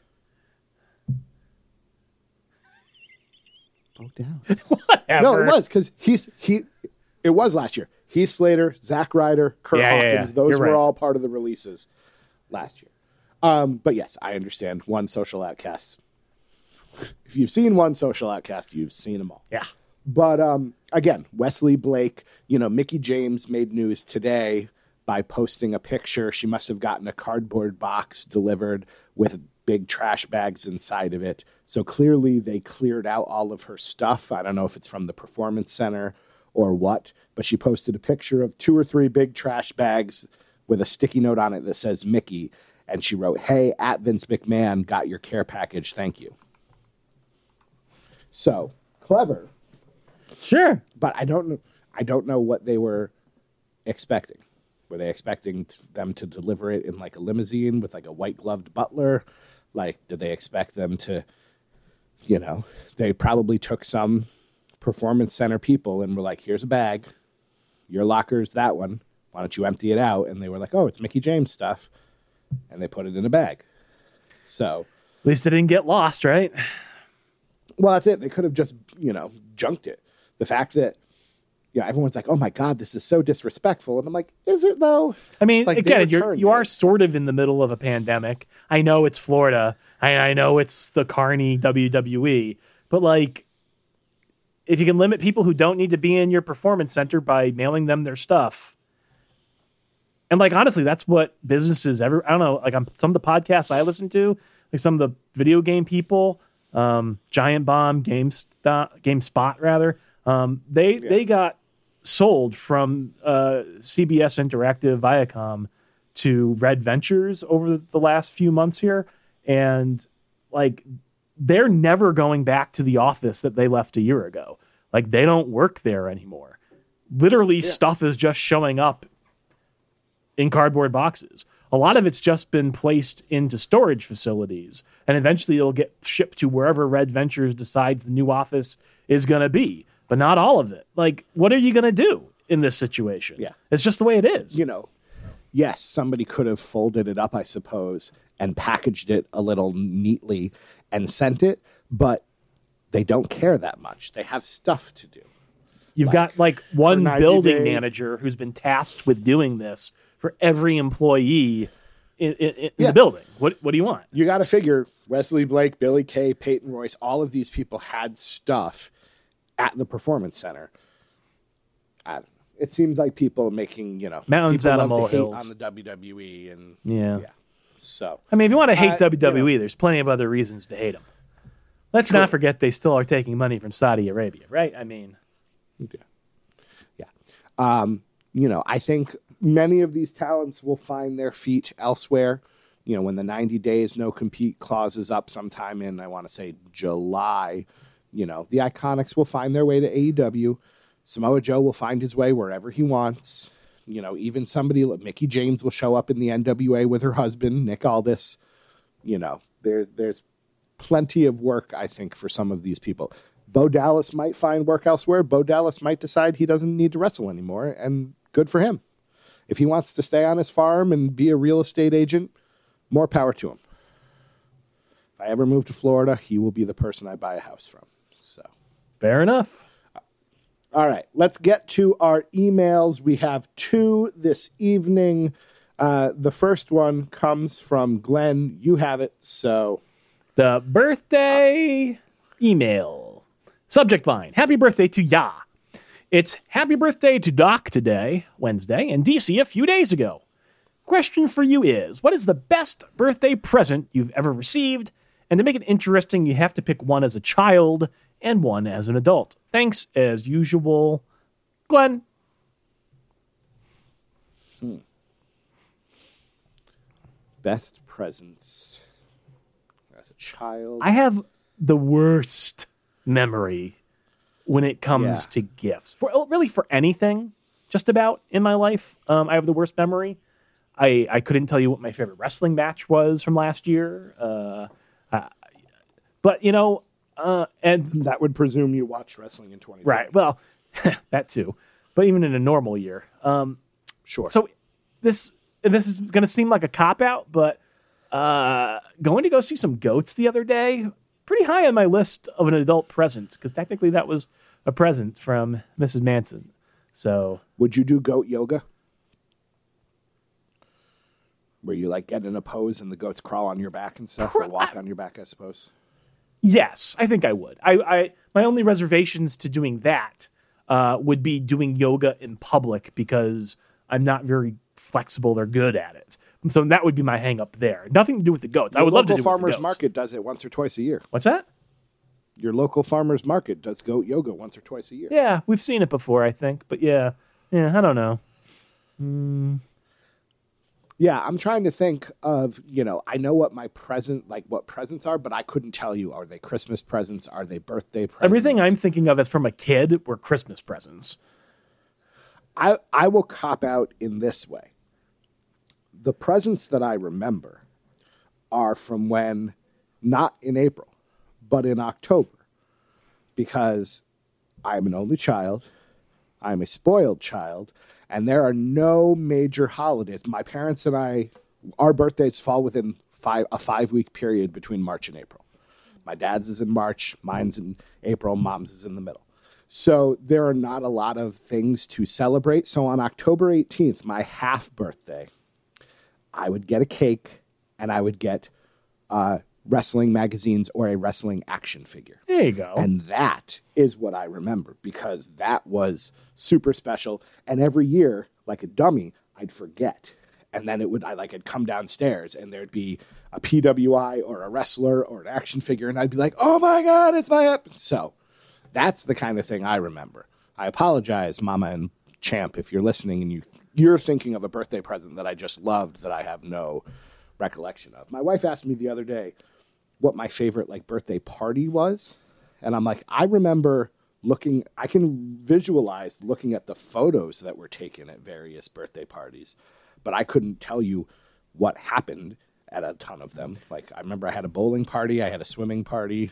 B: Bo Dallas. No, it was because he's he. It was last year. Heath Slater, Zack Ryder, Kurt
C: Yeah, yeah,
B: Hawkins.
C: yeah.
B: Those
C: You're
B: were
C: right.
B: all part of the releases last year. Um, but yes, I understand. One social outcast. If you've seen one social outcast, you've seen them all.
C: Yeah.
B: But um, again, Wesley Blake, you know, Mickie James made news today by posting a picture. She must have gotten a cardboard box delivered with big trash bags inside of it. So clearly they cleared out all of her stuff. I don't know if it's from the performance center or what, but she posted a picture of two or three big trash bags with a sticky note on it that says Mickie. And she wrote, Hey, at Vince McMahon, got your care package. Thank you. So clever
C: Sure.
B: but I don't know. I don't know what they were expecting. Were they expecting t- them to deliver it in like a limousine with like a white gloved butler? Like, did they expect them to, you know, they probably took some performance center people and were like, here's a bag. Your locker's that one. Why don't you empty it out? And they were like, oh, it's Mickie James stuff. And they put it in a bag. So,
C: At least it didn't get lost, right?
B: well, that's it. They could have just, you know, junked it. The fact that, yeah, everyone's like, oh my God, this is so disrespectful. And I'm like, is it though?
C: I mean,
B: Like,
C: again, you're you are sort of in the middle of a pandemic. I know it's Florida. I, I know it's the Carney WWE, but like, if you can limit people who don't need to be in your performance center by mailing them their stuff, and like honestly, that's what businesses ever. I don't know. Like on some of the podcasts I listen to, like some of the video game people, um, Giant Bomb, GameStop, GameSpot rather, um, they they got sold from uh, CBS Interactive Viacom to Red Ventures over the last few months here, and like they're never going back to the office that they left a year ago. Like they don't work there anymore. Literally, stuff is just showing up in cardboard boxes. A lot of it's just been placed into storage facilities, and eventually it'll get shipped to wherever Red Ventures decides the new office is going to be. But not all of it. Like, what are you going to do in this situation?
B: Yeah.
C: it's just the way it is.
B: you know, yes, somebody could have folded it up, I suppose, and packaged it a little neatly and sent it, but they don't care that much. They have stuff to do.
C: You've got like one building
B: day-
C: manager who's been tasked with doing this for every employee in, in, in
B: Yeah.
C: the building. What what do you want?
B: You got to figure Wesley Blake, Billy Kay, Peyton Royce, all of these people had stuff at the performance center. I don't know. It seems like people making, you know,
C: Mountains out of molehills.
B: on the WWE and
C: Yeah.
B: yeah. So
C: I mean, if you want to hate
B: Uh, you
C: WWE,
B: know.
C: there's plenty of other reasons to hate them. Let's
B: True.
C: not forget they still are taking money from Saudi Arabia, right? I mean,
B: Yeah. Um, you know, I think many of these talents will find their feet elsewhere. You know, when the 90 days no compete clause is up sometime in, I want to say July, you know, the IIconics will find their way to AEW. Samoa Joe will find his way wherever he wants. You know, even somebody like Mickie James will show up in the NWA with her husband, Nick Aldis. You know, there there's plenty of work, I think, for some of these people. Bo Dallas might find work elsewhere. Bo Dallas might decide he doesn't need to wrestle anymore, and good for him. If he wants to stay on his farm and be a real estate agent, more power to him. If I ever move to Florida, he will be the person I buy a house from.
C: Fair enough.
B: All right, let's get to our emails. We have two this evening. Uh, the first one comes from Glenn. You have it. So,
C: The birthday email. Subject line Happy birthday to Ya. It's happy birthday to Doc today, Wednesday, and DC a few days ago. Question for you is What is the best birthday present you've ever received? And to make it interesting, you have to pick one as a child and one as an adult. Thanks, as usual, Glenn.
B: best presents as a child.
C: I have the worst memory when it comes
B: Yeah.
C: to gifts. For oh, really for anything, just about in my life, um, I have the worst memory. I I couldn't tell you what my favorite wrestling match was from last year. Uh, I, but you know, uh, and
B: that would presume you watched wrestling in 2020.
C: right, well, that too. But even in a normal year, um,
B: Sure.
C: so this this is going to seem like a cop out, but uh, going to go see some goats the other day, pretty high on my list of an adult present because technically that was a present from Mrs. Manson. So
B: would you do goat yoga? Where you like get in a pose and the goats crawl on your back and stuff, or walk on your back, I suppose.
C: Yes, I think I would. I, I my only reservations to doing that uh, would be doing yoga in public because I'm not very flexible or good at it. So that would be my hang up there. Nothing to do with the goats. I
B: Your
C: would love to do it with the
B: farmers market does it once or twice a year.
C: What's that?
B: Your local farmers market does goat yoga once or twice a year.
C: Yeah, we've seen it before, I think. But yeah, yeah, I don't know.
B: Yeah, I'm trying to think of, you know, I know what my present, like what presents are, but I couldn't tell you. Are they Christmas presents? Are they birthday presents?
C: Everything I'm thinking of as from a kid were Christmas presents.
B: I, I will cop out in this way. The presents that I remember are from when, not in April, but in October, because I'm an only child, I'm a spoiled child, and there are no major holidays. My parents and I, our birthdays fall within five a five week period between March and April. My dad's is in March, mine's in April, mom's is in the middle. So there are not a lot of things to celebrate. So on October 18th, my half birthday, I would get a cake and I would get uh, wrestling magazines or a wrestling action figure.
C: There you go.
B: And that is what I remember because that was super special. And every year, like a dummy, I'd forget. And then it would, I like, I'd come downstairs and there'd be a PWI or a wrestler or an action figure. And I'd be like, oh my God, it's my. Ep-. So that's the kind of thing I remember. I apologize, Mama and Champ, if you're listening and you, you're thinking of a birthday present that I just loved that I have no recollection of. My wife asked me the other day what my favorite like birthday party was, and I'm like, I remember looking. I can visualize looking at the photos that were taken at various birthday parties, but I couldn't tell you what happened at a ton of them. Like I remember I had a bowling party, I had a swimming party.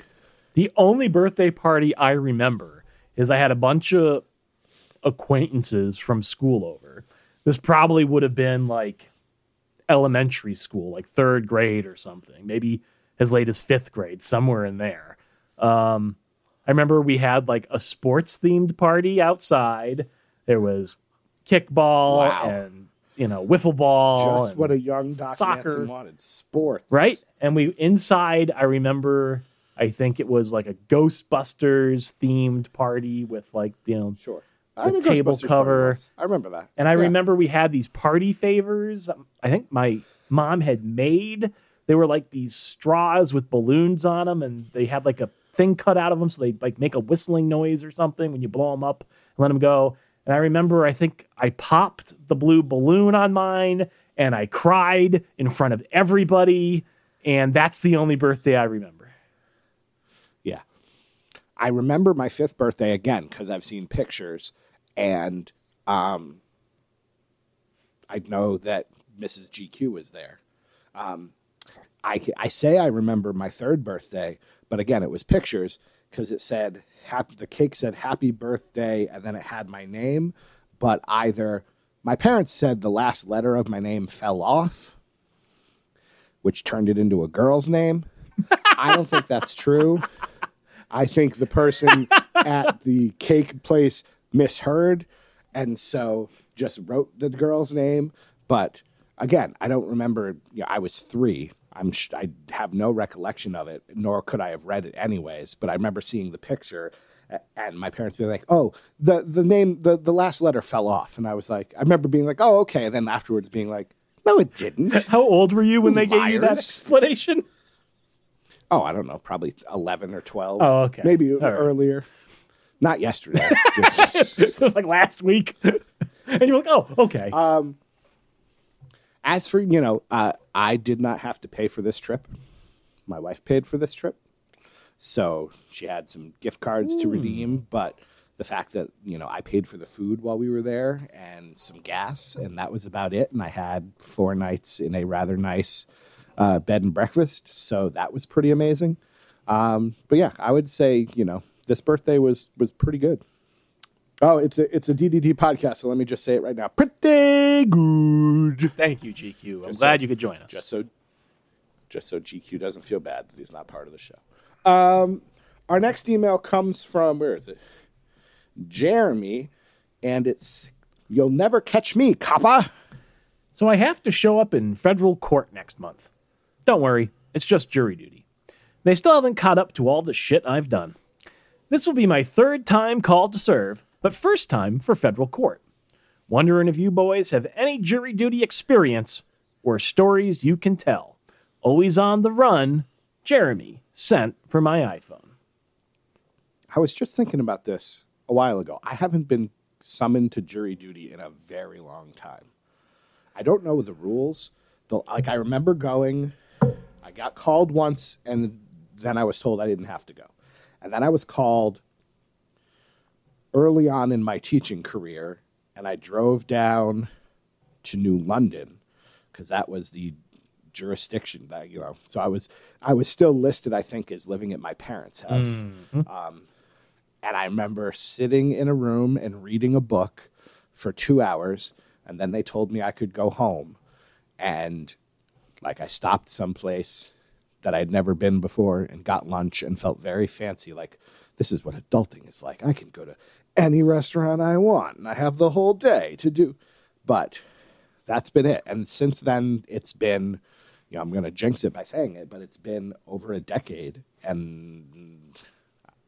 C: The only birthday party I remember is I had a bunch of acquaintances from school over. This probably would have been like elementary school, like third grade or something, maybe as late as fifth grade, somewhere in there. Um, I remember we had like a sports themed party outside. There was kickball
B: Wow.
C: and you know wiffle ball.
B: Just what a young Doc
C: soccer.
B: Manson wanted. Sports.
C: right? And we inside. I remember. I think it was like a Ghostbusters themed party with like you know
B: Sure.
C: The table cover.
B: I remember that.
C: And I
B: Yeah.
C: remember we had these party favors. um, I think my mom had made. They were like these straws with balloons on them, and they had like a thing cut out of them, so they like make a whistling noise or something when you blow them up and let them go. And I remember, I think I popped the blue balloon on mine, and I cried in front of everybody. And that's the only birthday I remember.
B: Yeah. I remember my fifth birthday again because I've seen pictures and um, I know that Mrs. GQ was there. Um, I, I say I remember my third birthday, but again, it was pictures because it said, hap- the cake said happy birthday and then it had my name, but either my parents said the last letter of my name fell off, which turned it into a girl's name. I don't think that's true. I think the person at the cake place misheard and so just wrote the girl's name. But again, I don't remember. You know, I was three. I'm sh- I have no recollection of it, nor could I have read it anyways. But I remember seeing the picture, and my parents being like, "Oh, the the name the the last letter fell off," and I was like, I remember being like, "Oh, okay," and then afterwards being like, "No, it didn't."
C: How old were you when they gave you that explanation?
B: Oh, I don't know, probably eleven or twelve.
C: Oh, okay.
B: maybe
C: All right.
B: earlier. Not yesterday. Just-
C: so it was like last week. and you were like, oh, okay.
B: Um, As for you know, uh, I did not have to pay for this trip. My wife paid for this trip, so she had some gift cards to redeem. But the fact that you know I paid for the food while we were there and some gas, and that was about it. And I had four nights in a rather nice uh, bed and breakfast, so that was pretty amazing. Um, but yeah, I would say you know this birthday was was pretty good. Oh, it's a it's a DDT podcast, so let me just say it right now. Pretty good.
C: Thank you, GQ. I'm
B: Just
C: glad
B: so-
C: you could join us.
B: just so just so GQ doesn't feel bad that he's not part of the show. Um, our next email comes from where is it? Jeremy, and it's "You'll never catch me, coppa."
C: So I have to show up in federal court next month. Don't worry, it's just jury duty. They still haven't caught up to all the shit I've done. This will be my third time called to serve, but first time for federal court. Wondering if you boys have any jury duty experience or stories you can tell. Always on the run, Jeremy sent for my iPhone.
B: I was just thinking about this a while ago. I haven't been summoned to jury duty in a very long time. I don't know the rules. The, like I remember going, I got called once, and then I was told I didn't have to go, and then I was called early on in my teaching career, and I drove down to New London because that was the jurisdiction that you know. So I was I was still listed, I think, as living at my parents' house. Um, and I remember sitting in a room and reading a book for two hours, and then they told me I could go home. And Like I stopped someplace that I'd never been before and got lunch and felt very fancy. Like this is what adulting is like. I can go to any restaurant I want and I have the whole day to do. But that's been it. And since then, it's been, you know, I'm going to jinx it by saying it, but it's been over a decade. And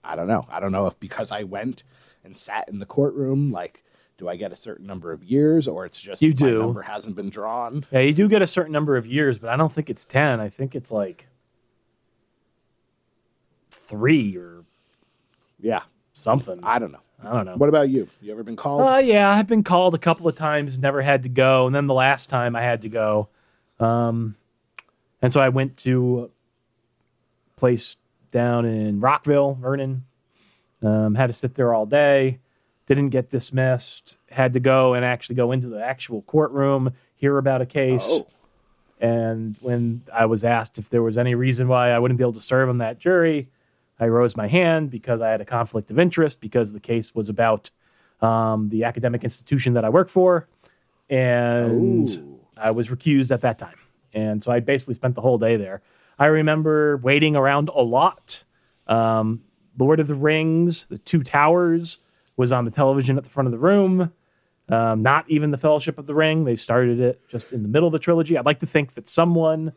B: I don't know. I don't know if because I went and sat in the courtroom, like, do I get a certain number of years or it's just
C: You do.
B: number hasn't been drawn?
C: Yeah, you do get a certain number of years, but I don't think it's 10. I think it's like three or
B: Yeah.
C: something. I
B: don't know.
C: Don't know.
B: What about you? You ever been called?
C: Uh, yeah, I've been called a couple of times, never had to go. And then the last time I had to go. Um, and so I went to a place down in Rockville, Vernon. Um, had to sit there all day. Didn't get dismissed. Had to go and actually go into the actual courtroom, hear about a case.
B: oh,
C: And when I was asked if there was any reason why I wouldn't be able to serve on that jury, I rose my hand because I had a conflict of interest because the case was about um, the academic institution that I work for. And
B: Ooh.
C: I was recused at that time. And so I basically spent the whole day there. I remember waiting around a lot. Um, Lord of the Rings, The Two Towers was on the television at the front of the room. Um, not even the Fellowship of the Ring. They started it just in the middle of the trilogy. I'd like to think that someone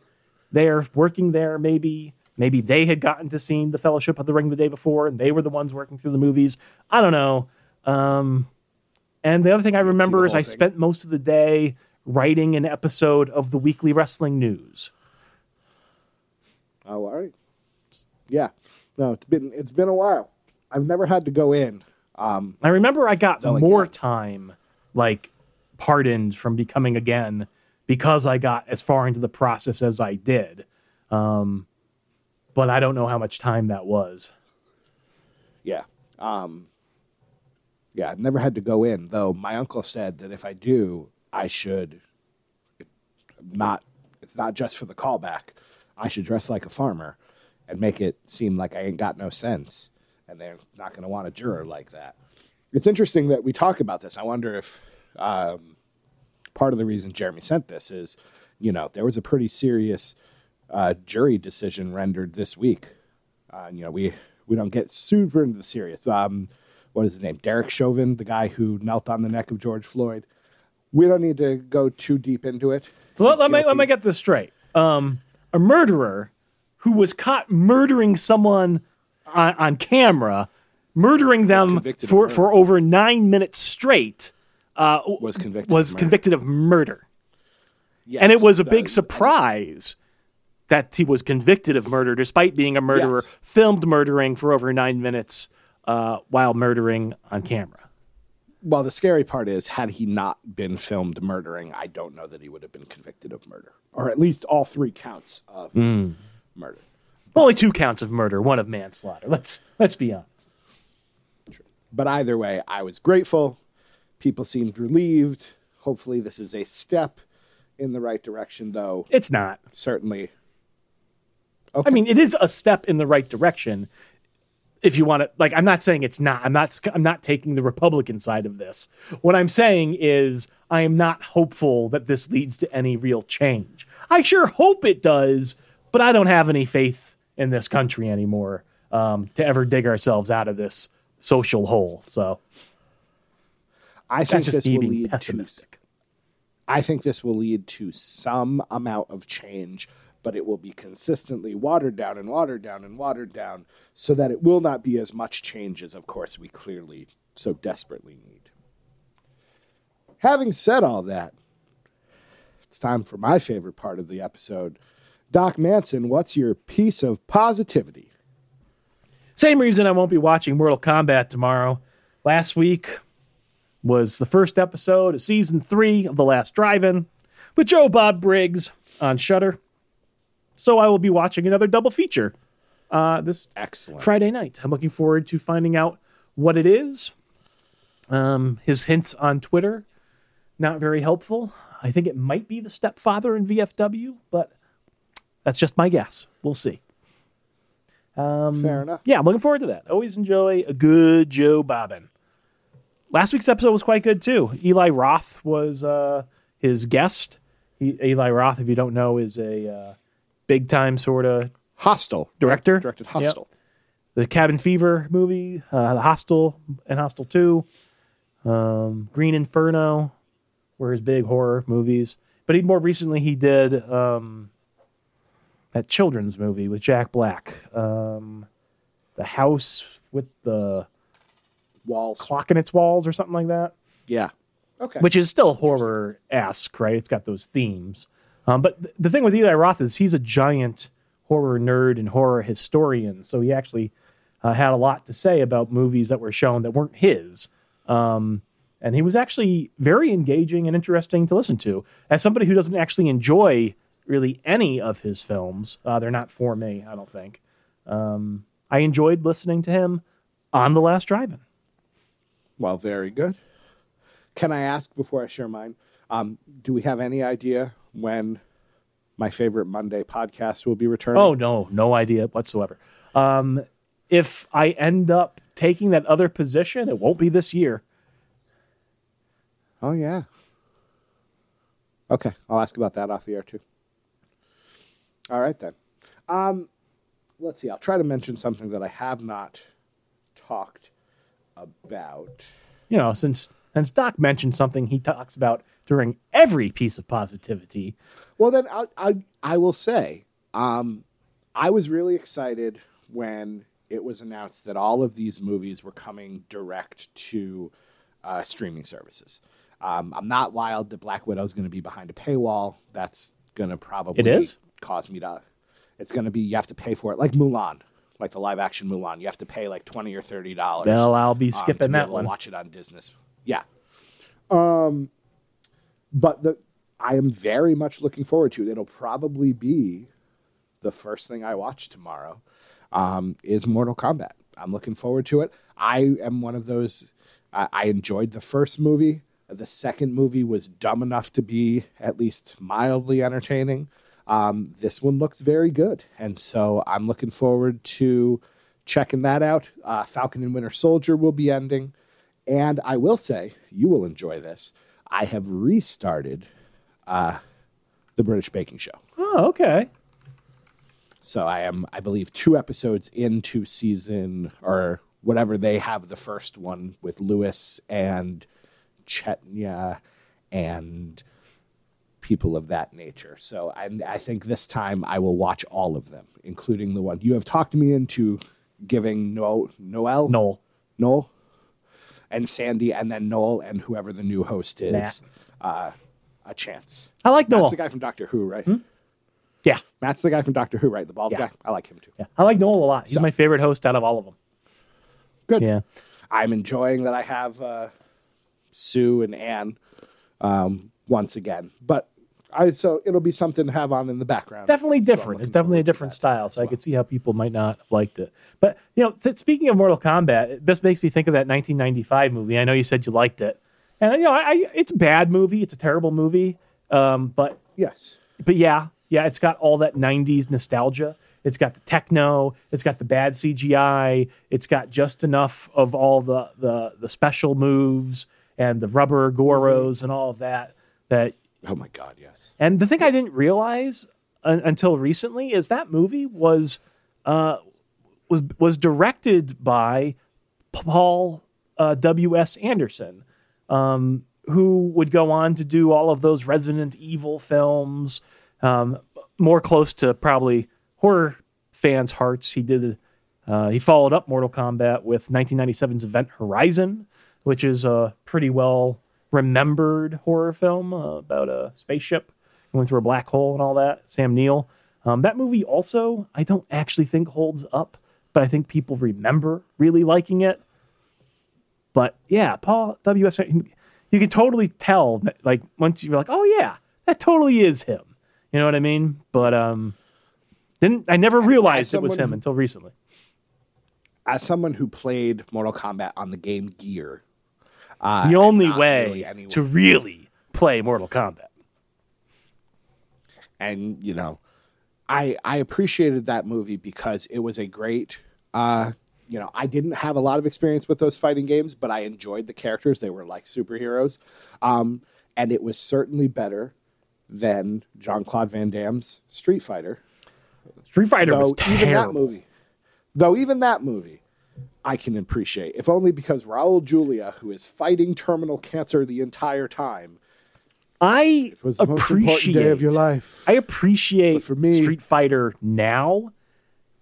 C: there working there, maybe, maybe they had gotten to see the Fellowship of the Ring the day before, and they were the ones working through the movies. I don't know. Um, and the other thing I remember is I
B: thing.
C: spent most of the day writing an episode of the Weekly Wrestling News.
B: Oh, all right. Yeah. No, it's been it's been a while. I've never had to go in. Um,
C: I remember I got more time, like pardoned from becoming again because I got as far into the process as I did. Um, but I don't know how much time that was.
B: yeah. Um, yeah, I've never had to go in, though my uncle said that if I do, I should not it's not just for the callback. I should dress like a farmer and make it seem like I ain't got no sense. And they're not going to want a juror like that. It's interesting that we talk about this. I wonder if um, part of the reason Jeremy sent this is, you know, there was a pretty serious uh, jury decision rendered this week. Uh, you know, we we don't get super into the serious. Um, what is his name? Derek Chauvin, the guy who knelt on the neck of George Floyd. We don't need to go too deep into it.
C: Let, let me, let me get this straight. Um, a murderer who was caught murdering someone on, on camera, murdering them for, for over nine minutes straight, uh,
B: was convicted.
C: was
B: of murder.
C: convicted of murder.
B: Yes,
C: and it was a big surprise that he was convicted of murder despite being a murderer
B: Yes.
C: filmed murdering for over nine minutes uh, while murdering on camera
B: Well, the scary part is, had he not been filmed murdering, I don't know that he would have been convicted of murder, or at least all three counts of
C: Hmm.
B: murder.
C: only two counts of murder one of manslaughter let's let's be honest
B: But either way, I was grateful. People seemed relieved. Hopefully, this is a step in the right direction, though.
C: it's not
B: Certainly.
C: I mean it is a step in the right direction if you want to like i'm not saying it's not i'm not i'm not taking the republican side of this. What i'm saying is i am not hopeful that this leads to any real change. I sure hope it does but i don't have any faith in this country anymore um, to ever dig ourselves out of this social hole. So
B: I think
C: that's
B: this will
C: being
B: lead to
C: pessimistic.
B: I think this will lead to some amount of change, but it will be consistently watered down and watered down and watered down so that it will not be as much change as, of course, we clearly so desperately need. Having said all that, it's time for my favorite part of the episode. Doc Manson, what's your piece of positivity?
C: Same reason I won't be watching Mortal Kombat tomorrow. Last week was the first episode of season three of The Last Drive-In with Joe Bob Briggs on Shudder. So I will be watching another double feature uh, this
B: Excellent.
C: Friday night. I'm looking forward to finding out what it is. Um, his hints on Twitter, not very helpful. I think it might be the stepfather in VFW, but that's just my guess. We'll see.
B: Fair enough.
C: Yeah, I'm looking forward to that. Always enjoy a good Joe Bobbin. Last week's episode was quite good too. Eli Roth was uh, his guest, he, Eli Roth, if you don't know, is a uh, big time sort of
B: Hostel
C: Director?
B: directed
C: Yep.
B: Hostel.
C: the Cabin Fever movie, uh, the Hostel and Hostel Two, um, Green Inferno, were his big horror movies. But he more recently he did um, that children's movie with Jack Black, um, the house with the
B: Walls.
C: clock in its walls or something like that.
B: Yeah. Okay.
C: which is still horror esque, right? It's got those themes. Um, but th- the thing with Eli Roth is he's a giant horror nerd and horror historian, so he actually uh, had a lot to say about movies that were shown that weren't his. Um, and he was actually very engaging and interesting to listen to. As somebody who doesn't actually enjoy really any of his films, uh, they're not for me, I don't think. Um, I enjoyed listening to him on The Last Drive-In.
B: Well, very good. Can I ask before I share mine? Um, do we have any idea when my favorite Monday podcast will be returning?
C: Oh no, no idea whatsoever. Um, if I end up taking that other position, it won't be this year.
B: Oh yeah. Okay, I'll ask about that off the air too. All right then. Um, let's see. I'll try to mention something that I have not talked about.
C: You know, since since Doc mentioned something he talks about during every piece of positivity.
B: Well, then I I, I will say, um, I was really excited when it was announced that all of these movies were coming direct to uh, streaming services. Um, I'm not wild that Black Widow is going to be behind a paywall. That's going to probably
C: It is?
B: cause me to. It's going to be you have to pay for it, like Mulan, like the live action Mulan. You have to pay like twenty or thirty dollars.
C: Well, I'll be
B: um, to
C: skipping
B: be
C: that
B: able to
C: one.
B: Watch it on Disney. Yeah. Um, but the I am very much looking forward to it. It'll probably be the first thing I watch tomorrow. Um, is Mortal Kombat. I'm looking forward to it. I am one of those. I, I enjoyed the first movie. The second movie was dumb enough to be at least mildly entertaining. Um, this one looks very good, and so I'm looking forward to checking that out. Uh, Falcon and Winter Soldier will be ending, and I will say you will enjoy this. I have restarted uh, the British Baking Show.
C: Oh, okay.
B: So I am, I believe, two episodes into season or whatever they have the first one with Lewis and Chetna and people of that nature. So I, I think this time I will watch all of them, including the one you have talked me into giving no, Noel,
C: Noel.
B: Noel, and Sandy, and then Noel and whoever the new host is, uh, a chance.
C: I like Noel.
B: That's the guy from Doctor Who, right?
C: Yeah,
B: Matt's the guy from Doctor Who, right? The bald
C: Yeah.
B: guy. I like him too.
C: yeah. I like Noel a lot. He's
B: So-
C: my favorite host out of all of them.
B: Good.
C: Yeah.
B: I'm enjoying that I have uh, Sue and Anne um, once again. But I so it'll be something to have on in the background.
C: definitely
B: So
C: different. it's definitely a different style, so I could see how people might not have liked it. But you know, th- speaking of Mortal Kombat, it just makes me think of that 1995 movie. I know you said you liked it, and you know, I, I it's a bad movie. It's a terrible movie. Um, but
B: Yes.
C: but yeah, yeah, it's got all that 90s nostalgia. It's got the techno, it's got the bad CGI, it's got just enough of all the the, the special moves and the rubber goros and all of that that
B: Oh my God. Yes.
C: and the thing I didn't realize un- until recently is that movie was uh, was was directed by Paul uh, W. S. Anderson, um, who would go on to do all of those Resident Evil films, um, more close to probably horror fans' hearts. He did. Uh, he followed up Mortal Kombat with 1997's Event Horizon, which is a pretty well remembered horror film uh, about a spaceship going through a black hole and all that. Sam Neill. Um, that movie also, I don't actually think holds up, but I think people remember really liking it. But yeah, Paul W. S. You can totally tell that, like, once you're like, oh yeah, that totally is him. You know what I mean? But um, didn't I never realized it was him until recently.
B: As someone who played Mortal Kombat on the game Gear, uh,
C: The only way
B: really
C: to really play Mortal Kombat.
B: and you know i i appreciated that movie because it was a great uh you know i didn't have a lot of experience with those fighting games but i enjoyed the characters they were like superheroes um and it was certainly better than Jean Claude Van Damme's Street Fighter.
C: Street Fighter
B: Though
C: was
B: even that
C: terrible.
B: movie, though even that movie, I can appreciate, if only because Raul Julia, who is fighting terminal cancer the entire time,
C: I
B: was the most
C: appreciate
B: important day of your life.
C: I appreciate
B: But for me-
C: Street Fighter now,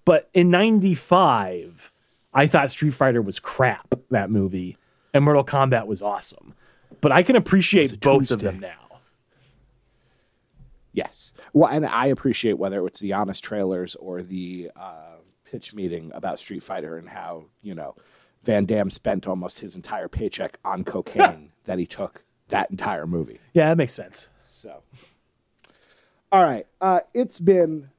C: but in '95, I thought Street Fighter was crap. That movie and Mortal Kombat was awesome, but I can appreciate both of them now.
B: Yes. Well, and I appreciate whether it's the honest trailers or the uh, pitch meeting about Street Fighter and how, you know, Van Damme spent almost his entire paycheck on cocaine that he took that entire movie.
C: Yeah, that makes sense.
B: So, all right. Uh, it's been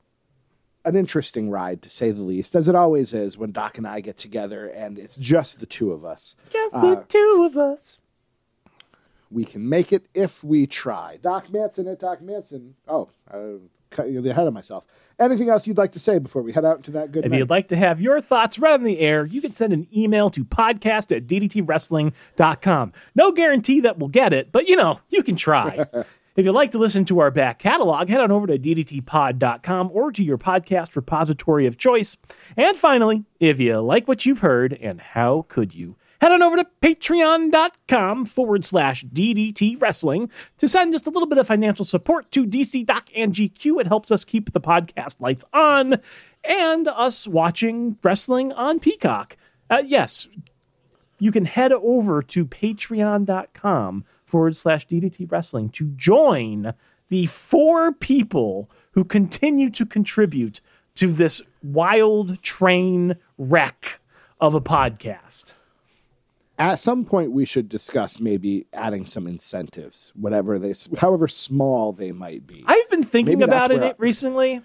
B: an interesting ride, to say the least, as it always is when Doc and I get together and it's just the two of us.
C: Just the two of us.
B: We can make it if we try. Doc Manson at Doc Manson. Oh, I cut you ahead of myself. Anything else you'd like to say before we head out into that good
C: If
B: night?
C: you'd like to have your thoughts read on the air, you can send an email to podcast at ddtwrestling.com. No guarantee that we'll get it, but you know, you can try. if you'd like to listen to our back catalog, head on over to ddtpod.com or to your podcast repository of choice. And finally, if you like what you've heard, and how could you? Head on over to patreon.com forward slash DDT Wrestling to send just a little bit of financial support to DC Doc and GQ. It helps us keep the podcast lights on and us watching wrestling on Peacock. Uh, yes, you can head over to patreon.com forward slash DDT Wrestling to join the four people who continue to contribute to this wild train wreck of a podcast.
B: At some point, we should discuss maybe adding some incentives, whatever they, however small they might be.
C: I've been thinking
B: Maybe
C: about it
B: I-
C: recently.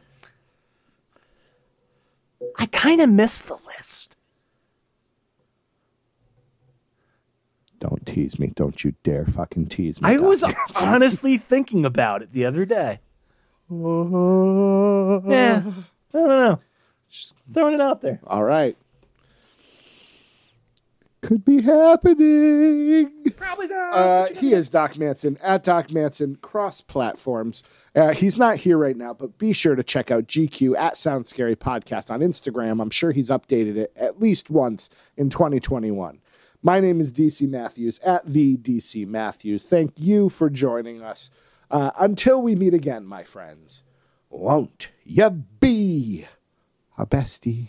C: I kind of miss the list.
B: Don't tease me. Don't you dare fucking tease me.
C: I was honestly thinking about it the other day. Yeah, I don't know. Just throwing it out there.
B: All right. Could be happening.
C: Probably not.
B: Uh, he is Doc Manson at Doc Manson cross platforms. Uh, he's not here right now, but be sure to check out GQ at Sound Scary Podcast on Instagram. I'm sure he's updated it at least once in 2021. My name is DC Matthews at the DC Matthews. Thank you for joining us. Uh, until we meet again, my friends, won't you be a bestie?